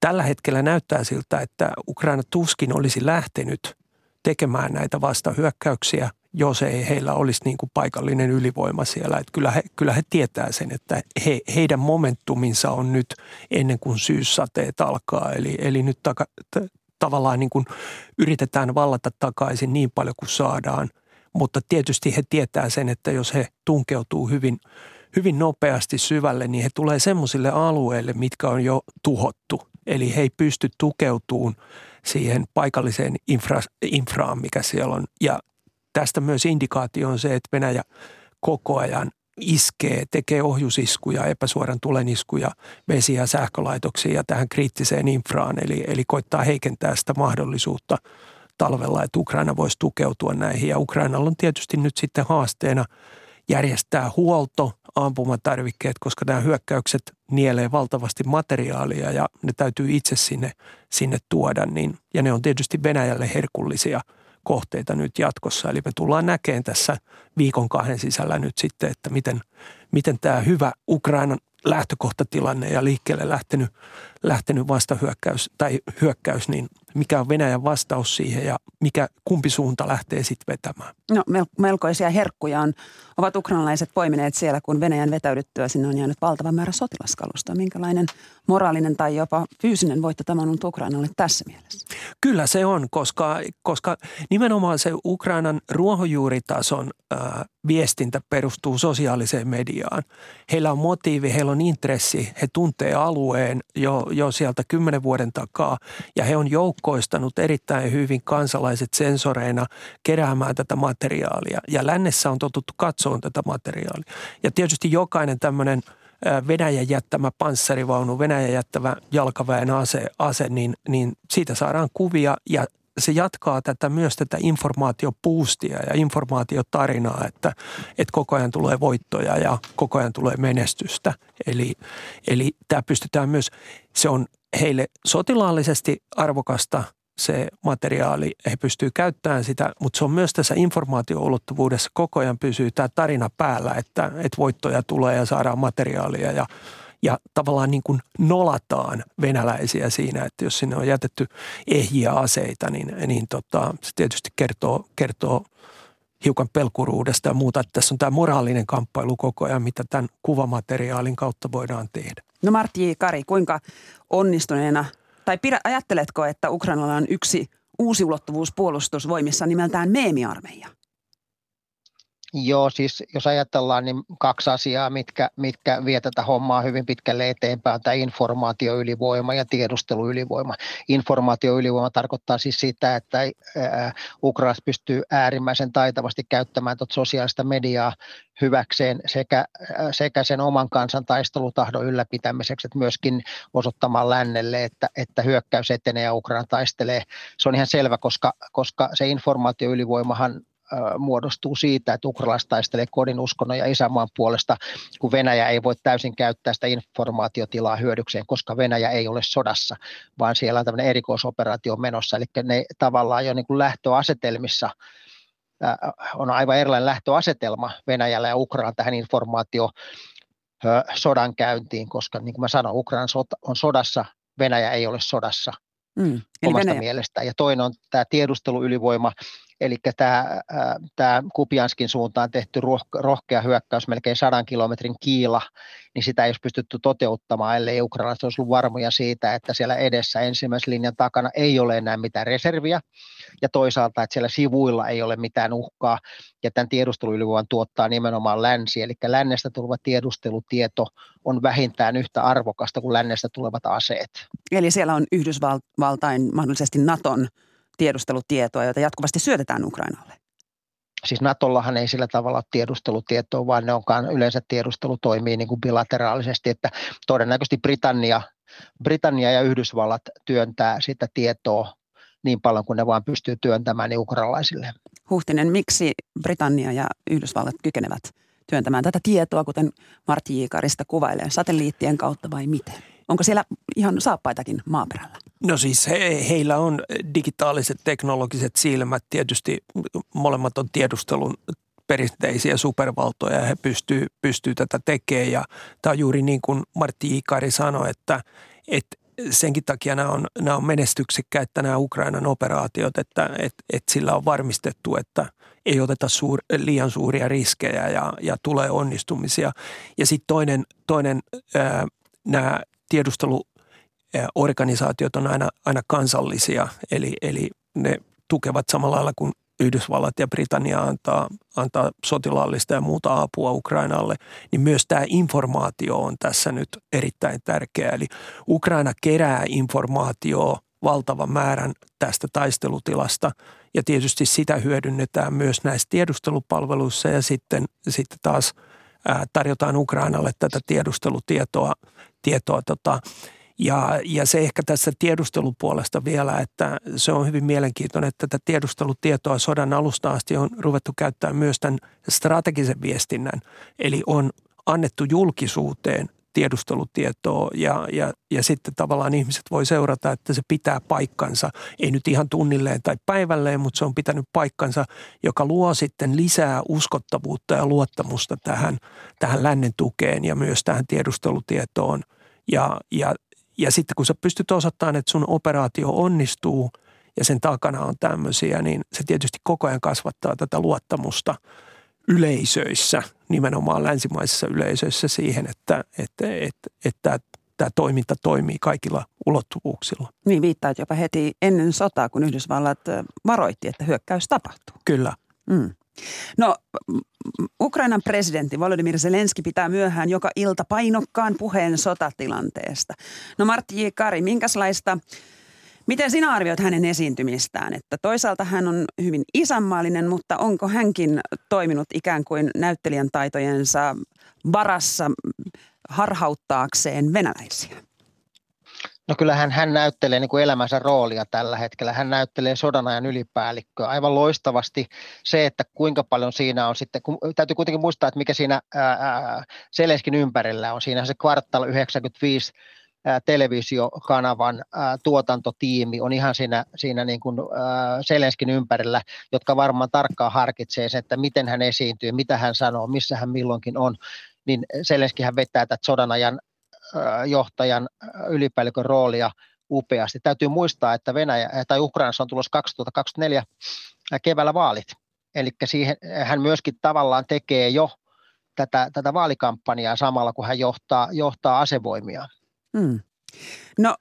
tällä hetkellä näyttää siltä, että Ukraina tuskin olisi lähtenyt tekemään näitä vastahyökkäyksiä – jos ei heillä olisi niin kuin paikallinen ylivoima siellä. Että kyllä, he, kyllä he tietää sen, että he, heidän momentuminsa on nyt ennen kuin syyssateet alkaa. Eli, eli nyt taka, t- tavallaan niin kuin yritetään vallata takaisin niin paljon kuin saadaan. Mutta tietysti he tietää sen, että jos he tunkeutuu hyvin, hyvin nopeasti syvälle, niin he tulee semmoisille alueille, mitkä on jo tuhottu. Eli he ei pysty tukeutumaan siihen paikalliseen infra, infraan, mikä siellä on. Ja tästä myös indikaatio on se, että Venäjä koko ajan iskee, tekee ohjusiskuja, epäsuoran tuleniskuja vesi- ja sähkölaitoksiin ja tähän kriittiseen infraan, eli, eli koittaa heikentää sitä mahdollisuutta talvella, että Ukraina voisi tukeutua näihin. Ja Ukrainalla on tietysti nyt sitten haasteena järjestää huolto, ampumatarvikkeet, koska nämä hyökkäykset nielee valtavasti materiaalia ja ne täytyy itse sinne, sinne tuoda. Niin, ja ne on tietysti Venäjälle herkullisia – kohteita nyt jatkossa. Eli me tullaan näkemään tässä viikon kahden sisällä nyt sitten, että miten, miten tämä hyvä Ukrainan lähtökohtatilanne ja liikkeelle lähtenyt, lähtenyt vastahyökkäys tai hyökkäys, niin mikä on Venäjän vastaus siihen ja mikä, kumpi suunta lähtee sitten vetämään? No melkoisia herkkuja on, ovat ukrainalaiset poimineet siellä, kun Venäjän vetäydyttyä sinne on jäänyt valtava määrä sotilaskalusta. Minkälainen moraalinen tai jopa fyysinen voitto tämä on ollut Ukrainalle tässä mielessä? Kyllä se on, koska, koska nimenomaan se Ukrainan ruohonjuuritason äh, viestintä perustuu sosiaaliseen mediaan. Heillä on motiivi, heillä on intressi, he tuntee alueen jo, jo sieltä kymmenen vuoden takaa ja he on joukkoistanut erittäin hyvin kansalaiset sensoreina keräämään tätä materiaalia. Ja lännessä on totuttu katsomaan tätä materiaalia. Ja tietysti jokainen tämmöinen Venäjän jättämä panssarivaunu, Venäjän jättävä jalkaväen ase, ase niin, niin siitä saadaan kuvia ja se jatkaa tätä myös tätä informaatiopuustia ja informaatiotarinaa, että, että koko ajan tulee voittoja ja koko ajan tulee menestystä. Eli, eli tämä pystytään myös, se on heille sotilaallisesti arvokasta se materiaali, he pystyy käyttämään sitä, mutta se on myös tässä informaatioulottuvuudessa koko ajan pysyy tämä tarina päällä, että, että voittoja tulee ja saadaan materiaalia ja, ja tavallaan niin kuin nolataan venäläisiä siinä, että jos sinne on jätetty ehjiä aseita, niin, niin tota, se tietysti kertoo, kertoo hiukan pelkuruudesta ja muuta. Että tässä on tämä moraalinen kamppailu koko ajan, mitä tämän kuvamateriaalin kautta voidaan tehdä. No Martti Kari, kuinka onnistuneena tai pidä, ajatteletko, että Ukrainalla on yksi uusi ulottuvuus puolustusvoimissa nimeltään meemiarmeija? Joo, siis jos ajatellaan, niin kaksi asiaa, mitkä, mitkä vie tätä hommaa hyvin pitkälle eteenpäin, tämä informaatioylivoima ja tiedusteluylivoima. Informaatioylivoima tarkoittaa siis sitä, että Ukraina pystyy äärimmäisen taitavasti käyttämään tuota sosiaalista mediaa hyväkseen sekä, sekä sen oman kansan taistelutahdon ylläpitämiseksi, että myöskin osoittamaan lännelle, että, että hyökkäys etenee ja Ukraina taistelee. Se on ihan selvä, koska, koska se informaatioylivoimahan muodostuu siitä, että ukrainalaiset taistelee kodin uskonnon ja isämaan puolesta, kun Venäjä ei voi täysin käyttää sitä informaatiotilaa hyödykseen, koska Venäjä ei ole sodassa, vaan siellä on tämmöinen erikoisoperaatio menossa. Eli ne tavallaan jo niin kuin lähtöasetelmissa on aivan erilainen lähtöasetelma Venäjällä ja Ukraina tähän informaatio sodan käyntiin, koska niin kuin mä sanoin, Ukraina on sodassa, Venäjä ei ole sodassa mm, omasta Venäjä. mielestään. Ja toinen on tämä tiedusteluylivoima, Eli tämä, tämä Kupianskin suuntaan tehty rohkea hyökkäys, melkein sadan kilometrin kiila, niin sitä ei olisi pystytty toteuttamaan, ellei ukrainalaiset olisi ollut varmoja siitä, että siellä edessä ensimmäisen linjan takana ei ole enää mitään reserviä, ja toisaalta, että siellä sivuilla ei ole mitään uhkaa, ja tämän tiedusteluylivoiman tuottaa nimenomaan länsi, eli lännestä tuleva tiedustelutieto on vähintään yhtä arvokasta kuin lännestä tulevat aseet. Eli siellä on Yhdysvaltain, mahdollisesti Naton tiedustelutietoa, joita jatkuvasti syötetään Ukrainalle? Siis Natollahan ei sillä tavalla ole tiedustelutietoa, vaan ne onkaan yleensä tiedustelu toimii niin kuin bilateraalisesti, että todennäköisesti Britannia, Britannia ja Yhdysvallat työntää sitä tietoa niin paljon kuin ne vaan pystyy työntämään niin ukrainalaisille. Huhtinen, miksi Britannia ja Yhdysvallat kykenevät työntämään tätä tietoa, kuten Martti Jikarista kuvailee, satelliittien kautta vai miten? Onko siellä ihan saappaitakin maaperällä? No siis he, heillä on digitaaliset teknologiset silmät. Tietysti molemmat on tiedustelun perinteisiä supervaltoja ja he pystyy, pystyy tätä tekemään. Ja tämä on juuri niin kuin Martti Ikari sanoi, että, että senkin takia nämä on, nämä on menestyksekkäitä nämä Ukrainan operaatiot, että, että, että sillä on varmistettu, että ei oteta suur, liian suuria riskejä ja, ja tulee onnistumisia. Ja sitten toinen, toinen ää, nämä tiedusteluorganisaatiot on aina, aina kansallisia, eli, eli ne tukevat samalla lailla kuin Yhdysvallat ja Britannia antaa, antaa sotilaallista ja muuta apua Ukrainalle, niin myös tämä informaatio on tässä nyt erittäin tärkeä. Eli Ukraina kerää informaatiota valtavan määrän tästä taistelutilasta ja tietysti sitä hyödynnetään myös näissä tiedustelupalveluissa ja sitten, sitten taas tarjotaan Ukrainalle tätä tiedustelutietoa tietoa tota, ja, ja se ehkä tässä tiedustelupuolesta vielä, että se on hyvin mielenkiintoinen, että tätä tiedustelutietoa sodan alusta asti on ruvettu käyttämään myös tämän strategisen viestinnän. Eli on annettu julkisuuteen tiedustelutietoa ja, ja, ja sitten tavallaan ihmiset voi seurata, että se pitää paikkansa. Ei nyt ihan tunnilleen tai päivälleen, mutta se on pitänyt paikkansa, joka luo sitten lisää uskottavuutta ja luottamusta tähän, tähän lännen tukeen ja myös tähän tiedustelutietoon. Ja, ja ja sitten kun sä pystyt osoittamaan, että sun operaatio onnistuu ja sen takana on tämmöisiä, niin se tietysti koko ajan kasvattaa tätä luottamusta yleisöissä, nimenomaan länsimaisissa yleisöissä siihen, että, että, että, että tämä toiminta toimii kaikilla ulottuvuuksilla. Niin viittaat jopa heti ennen sotaa, kun Yhdysvallat varoitti, että hyökkäys tapahtuu. Kyllä. Mm. No, Ukrainan presidentti Volodymyr Zelenski pitää myöhään joka ilta painokkaan puheen sotatilanteesta. No Martti J. Kari, minkälaista, miten sinä arvioit hänen esiintymistään? Että toisaalta hän on hyvin isänmaallinen, mutta onko hänkin toiminut ikään kuin näyttelijän taitojensa varassa harhauttaakseen venäläisiä? No kyllähän hän näyttelee niin kuin elämänsä roolia tällä hetkellä. Hän näyttelee sodan ajan ylipäällikköä aivan loistavasti. Se, että kuinka paljon siinä on sitten, kun, täytyy kuitenkin muistaa, että mikä siinä ää, Selenskin ympärillä on. Siinä se kvartal 95 televisiokanavan tuotantotiimi on ihan siinä, siinä niin kuin Selenskin ympärillä, jotka varmaan tarkkaan harkitsee sen, että miten hän esiintyy, mitä hän sanoo, missä hän milloinkin on, niin Selenskihän vetää tätä sodan ajan johtajan ylipäällikön roolia upeasti. Täytyy muistaa, että Venäjä tai Ukrainassa on tulossa 2024 keväällä vaalit. Eli siihen hän myöskin tavallaan tekee jo tätä, tätä vaalikampanjaa samalla, kun hän johtaa, johtaa asevoimia. Hmm. No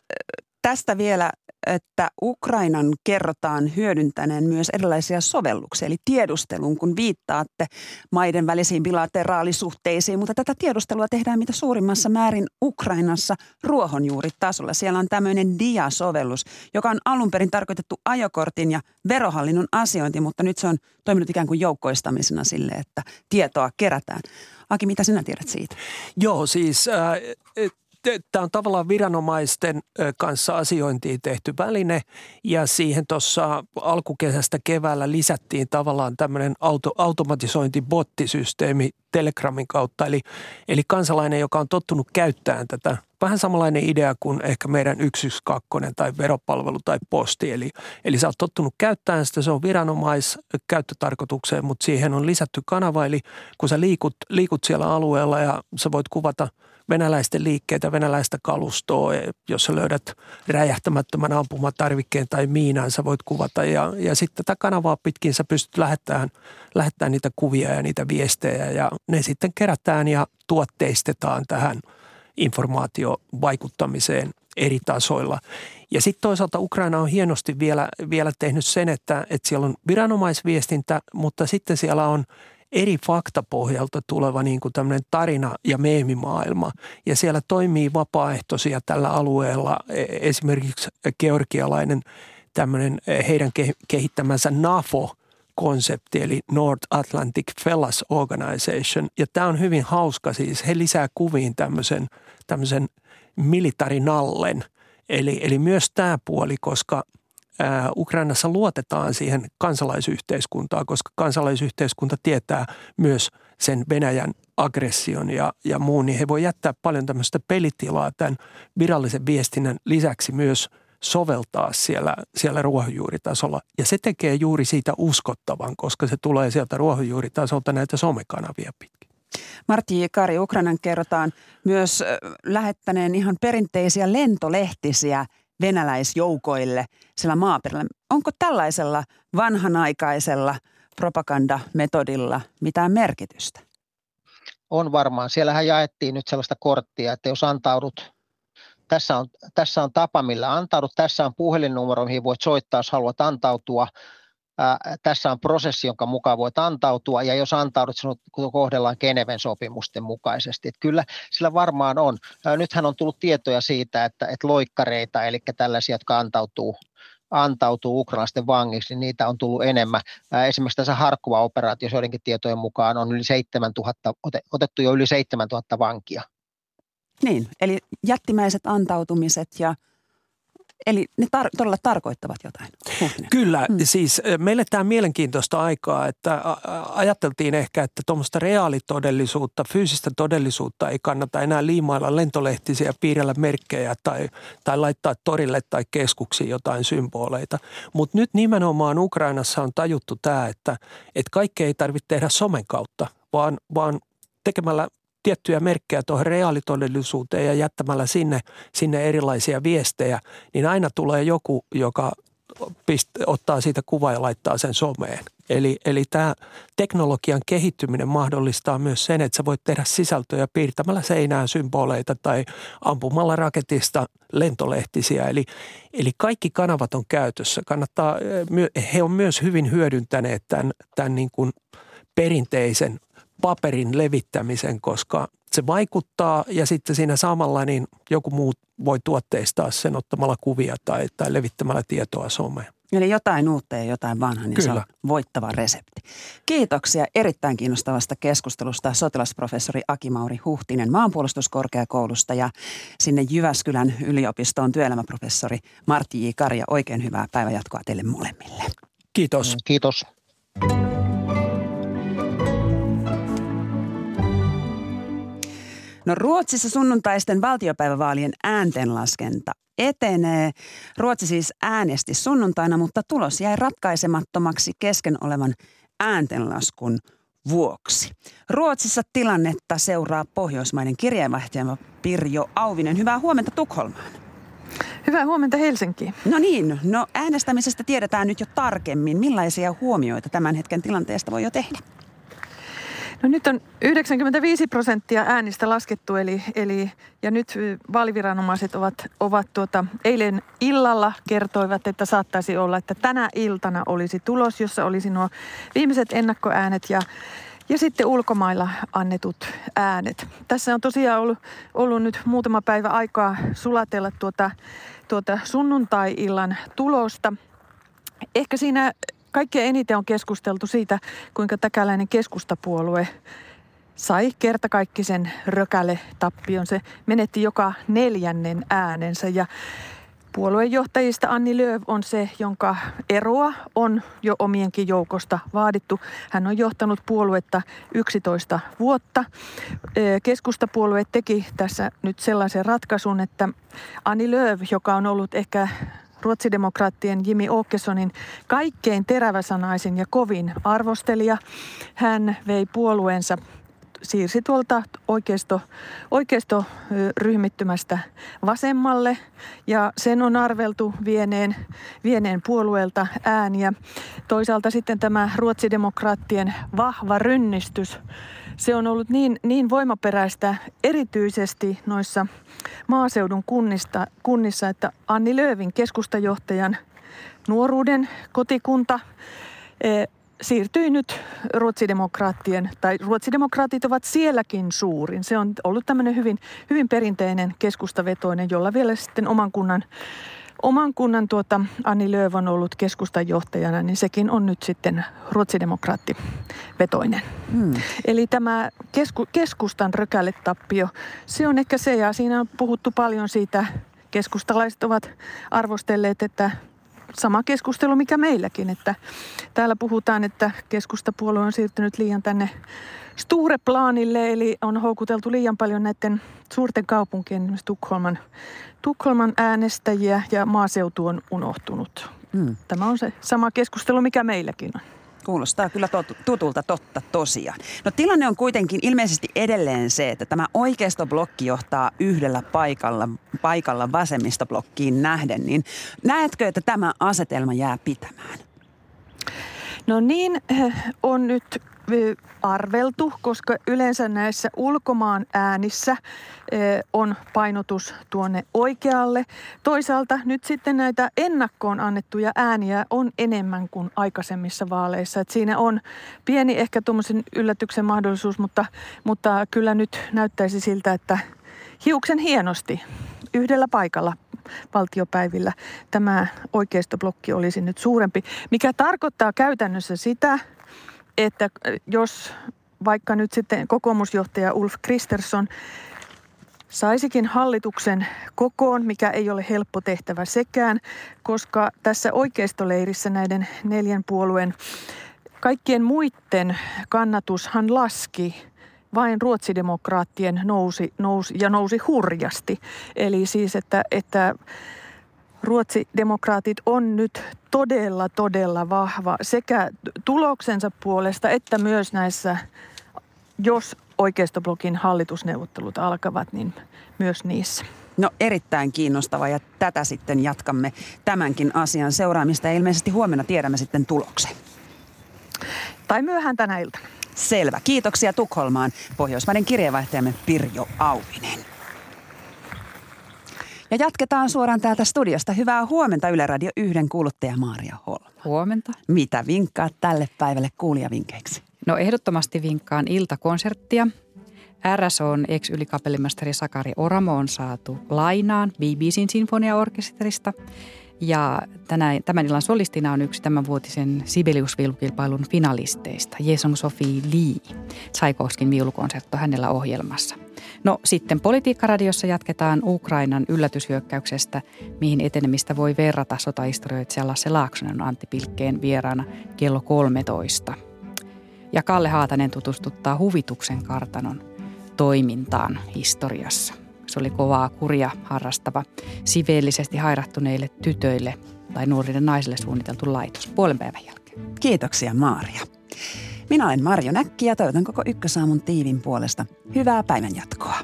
tästä vielä että Ukrainan kerrotaan hyödyntäneen myös erilaisia sovelluksia, eli tiedustelun, kun viittaatte maiden välisiin bilateraalisuhteisiin, mutta tätä tiedustelua tehdään mitä suurimmassa määrin Ukrainassa ruohonjuuritasolla. Siellä on tämmöinen dia-sovellus, joka on alun perin tarkoitettu ajokortin ja verohallinnon asiointi, mutta nyt se on toiminut ikään kuin joukkoistamisena sille, että tietoa kerätään. Aki, mitä sinä tiedät siitä? Joo, siis äh, tämä on tavallaan viranomaisten kanssa asiointiin tehty väline ja siihen tuossa alkukesästä keväällä lisättiin tavallaan tämmöinen auto, automatisointibottisysteemi Telegramin kautta. Eli, eli kansalainen, joka on tottunut käyttämään tätä, vähän samanlainen idea kuin ehkä meidän 112 tai veropalvelu tai posti. Eli, eli sä oot tottunut käyttämään sitä, se on viranomaiskäyttötarkoitukseen, mutta siihen on lisätty kanava. Eli kun sä liikut, liikut siellä alueella ja sä voit kuvata – venäläisten liikkeitä, venäläistä kalustoa. Jos sä löydät räjähtämättömän ampumatarvikkeen tai miinaan, sä voit kuvata. Ja, ja sitten tätä kanavaa pitkin sä pystyt lähettämään, lähettämään niitä kuvia ja niitä viestejä. Ja ne sitten kerätään ja tuotteistetaan tähän informaatiovaikuttamiseen eri tasoilla. Ja sitten toisaalta Ukraina on hienosti vielä, vielä tehnyt sen, että, että siellä on viranomaisviestintä, mutta sitten siellä on – eri faktapohjalta tuleva niin kuin tämmöinen tarina- ja meemimaailma. Ja siellä toimii vapaaehtoisia tällä alueella, e, esimerkiksi georgialainen tämmöinen e, heidän kehittämänsä NAFO, konsepti, eli North Atlantic Fellas Organization. Ja tämä on hyvin hauska siis. He lisää kuviin tämmöisen, tämmöisen militarinallen. Eli, eli myös tämä puoli, koska – Ukrainassa luotetaan siihen kansalaisyhteiskuntaan, koska kansalaisyhteiskunta tietää myös sen Venäjän aggression ja, ja muun, niin he voi jättää paljon tämmöistä pelitilaa tämän virallisen viestinnän lisäksi myös soveltaa siellä, siellä ruohonjuuritasolla. Ja se tekee juuri siitä uskottavan, koska se tulee sieltä ruohonjuuritasolta näitä somekanavia pitkin. Martti Kari, Ukrainan kerrotaan myös lähettäneen ihan perinteisiä lentolehtisiä – venäläisjoukoille siellä maaperällä. Onko tällaisella vanhanaikaisella propagandametodilla mitään merkitystä? On varmaan. Siellähän jaettiin nyt sellaista korttia, että jos antaudut, tässä on, tässä on tapa, millä antaudut, tässä on puhelinnumero, mihin voit soittaa, jos haluat antautua – tässä on prosessi, jonka mukaan voit antautua, ja jos antaudut, sinut kohdellaan Geneven sopimusten mukaisesti. Että kyllä sillä varmaan on. nythän on tullut tietoja siitä, että, että loikkareita, eli tällaisia, jotka antautuu antautuu ukrainalaisten vangiksi, niin niitä on tullut enemmän. Esimerkiksi tässä Harkova-operaatiossa joidenkin tietojen mukaan on yli 7000, otettu jo yli 7000 vankia. Niin, eli jättimäiset antautumiset ja – Eli ne tar- todella tarkoittavat jotain. Huhtinen. Kyllä, mm. siis meille tämä mielenkiintoista aikaa, että ajateltiin ehkä, että tuommoista reaalitodellisuutta, fyysistä todellisuutta ei kannata enää liimailla lentolehtisiä, piirrellä merkkejä tai, tai laittaa torille tai keskuksiin jotain symboleita. Mutta nyt nimenomaan Ukrainassa on tajuttu tämä, että, että kaikkea ei tarvitse tehdä somen kautta, vaan, vaan tekemällä tiettyjä merkkejä tuohon reaalitodellisuuteen ja jättämällä sinne, sinne erilaisia viestejä, niin aina tulee joku, joka pist, ottaa siitä kuvaa ja laittaa sen someen. Eli, eli tämä teknologian kehittyminen mahdollistaa myös sen, että sä voit tehdä sisältöjä piirtämällä seinään symboleita tai ampumalla raketista lentolehtisiä. Eli, eli kaikki kanavat on käytössä. Kannattaa, he on myös hyvin hyödyntäneet tämän, tämän niin kuin perinteisen paperin levittämisen, koska se vaikuttaa ja sitten siinä samalla niin joku muu voi tuotteistaa sen ottamalla kuvia tai, tai levittämällä tietoa someen. Eli jotain uutta ja jotain vanhaa, niin Kyllä. se on voittava resepti. Kiitoksia erittäin kiinnostavasta keskustelusta sotilasprofessori Akimauri Huhtinen maanpuolustuskorkeakoulusta ja sinne Jyväskylän yliopistoon työelämäprofessori Martti J. Karja. Oikein hyvää päivänjatkoa teille molemmille. Kiitos. Kiitos. No Ruotsissa sunnuntaisten valtiopäivävaalien ääntenlaskenta etenee. Ruotsi siis äänesti sunnuntaina, mutta tulos jäi ratkaisemattomaksi kesken olevan ääntenlaskun vuoksi. Ruotsissa tilannetta seuraa pohjoismainen kirjeenvaihtaja Pirjo Auvinen. Hyvää huomenta Tukholmaan. Hyvää huomenta Helsinki. No niin, no äänestämisestä tiedetään nyt jo tarkemmin. Millaisia huomioita tämän hetken tilanteesta voi jo tehdä? No nyt on 95 prosenttia äänistä laskettu, eli, eli ja nyt vaaliviranomaiset ovat, ovat tuota, eilen illalla kertoivat, että saattaisi olla, että tänä iltana olisi tulos, jossa olisi nuo viimeiset ennakkoäänet ja ja sitten ulkomailla annetut äänet. Tässä on tosiaan ollut, ollut nyt muutama päivä aikaa sulatella tuota, tuota sunnuntai-illan tulosta. Ehkä siinä kaikkein eniten on keskusteltu siitä, kuinka täkäläinen keskustapuolue sai kertakaikkisen rökäle tappion. Se menetti joka neljännen äänensä ja Puoluejohtajista Anni Lööv on se, jonka eroa on jo omienkin joukosta vaadittu. Hän on johtanut puoluetta 11 vuotta. Keskustapuolue teki tässä nyt sellaisen ratkaisun, että Anni Lööv, joka on ollut ehkä ruotsidemokraattien Jimmy Åkessonin kaikkein teräväsanaisin ja kovin arvostelija. Hän vei puolueensa siirsi tuolta oikeisto, oikeistoryhmittymästä vasemmalle ja sen on arveltu vieneen, vieneen puolueelta ääniä. Toisaalta sitten tämä ruotsidemokraattien vahva rynnistys, se on ollut niin, niin voimaperäistä erityisesti noissa maaseudun kunnista, kunnissa, että Anni Löövin keskustajohtajan nuoruuden kotikunta eh, siirtyi nyt ruotsidemokraattien, tai ruotsidemokraatit ovat sielläkin suurin. Se on ollut tämmöinen hyvin, hyvin perinteinen keskustavetoinen, jolla vielä sitten oman kunnan, oman kunnan tuota Anni Lööv on ollut keskustajohtajana, niin sekin on nyt sitten ruotsidemokraattivetoinen. Hmm. Eli tämä kesku, keskustan rökäletappio, se on ehkä se, ja siinä on puhuttu paljon siitä, keskustalaiset ovat arvostelleet, että sama keskustelu mikä meilläkin, että täällä puhutaan, että keskustapuolue on siirtynyt liian tänne Stureplaanille, eli on houkuteltu liian paljon näiden suurten kaupunkien, esimerkiksi Tukholman, Tukholman äänestäjiä ja maaseutu on unohtunut. Hmm. Tämä on se sama keskustelu, mikä meilläkin on. Kuulostaa kyllä tutulta totta tosiaan. No tilanne on kuitenkin ilmeisesti edelleen se, että tämä oikeistoblokki johtaa yhdellä paikalla, paikalla vasemmistoblokkiin nähden. Niin näetkö, että tämä asetelma jää pitämään? No niin, eh, on nyt arveltu, koska yleensä näissä ulkomaan äänissä on painotus tuonne oikealle. Toisaalta nyt sitten näitä ennakkoon annettuja ääniä on enemmän kuin aikaisemmissa vaaleissa. Et siinä on pieni ehkä tuommoisen yllätyksen mahdollisuus, mutta, mutta kyllä nyt näyttäisi siltä, että hiuksen hienosti yhdellä paikalla valtiopäivillä tämä oikeistoblokki olisi nyt suurempi, mikä tarkoittaa käytännössä sitä, että äh, jos vaikka nyt sitten kokoomusjohtaja Ulf Kristersson saisikin hallituksen kokoon, mikä ei ole helppo tehtävä sekään, koska tässä oikeistoleirissä näiden neljän puolueen kaikkien muiden kannatushan laski vain ruotsidemokraattien nousi, nousi ja nousi hurjasti. Eli siis, että, että ruotsidemokraatit on nyt todella, todella vahva sekä tuloksensa puolesta että myös näissä, jos oikeistoblokin hallitusneuvottelut alkavat, niin myös niissä. No erittäin kiinnostava ja tätä sitten jatkamme tämänkin asian seuraamista ja ilmeisesti huomenna tiedämme sitten tuloksen. Tai myöhään tänä iltana. Selvä. Kiitoksia Tukholmaan pohjoismaiden kirjeenvaihtajamme Pirjo Auvinen. Ja jatketaan suoraan täältä studiosta. Hyvää huomenta Yle Radio 1 kuuluttaja Maaria Holma. Huomenta. Mitä vinkkaat tälle päivälle kuulijavinkkeiksi? No ehdottomasti vinkkaan iltakonserttia. RSOn ex-ylikapellimestari Sakari Oramo on saatu lainaan BBCn sinfoniaorkesterista. Ja tänä, tämän illan solistina on yksi tämänvuotisen Sibelius-viulukilpailun finalisteista, Jesong Sophie Lee. Tsaikovskin viulukonsertto hänellä ohjelmassa – No sitten Politiikkaradiossa jatketaan Ukrainan yllätyshyökkäyksestä, mihin etenemistä voi verrata sotahistorioitsija Lasse Laaksonen Antti Pilkkeen vieraana kello 13. Ja Kalle Haatanen tutustuttaa huvituksen kartanon toimintaan historiassa. Se oli kovaa kuria harrastava, siveellisesti hairahtuneille tytöille tai nuorille naisille suunniteltu laitos puolen päivän jälkeen. Kiitoksia Maaria. Minä olen Marjo Näkki ja toivotan koko Ykkösaamun tiivin puolesta hyvää päivänjatkoa.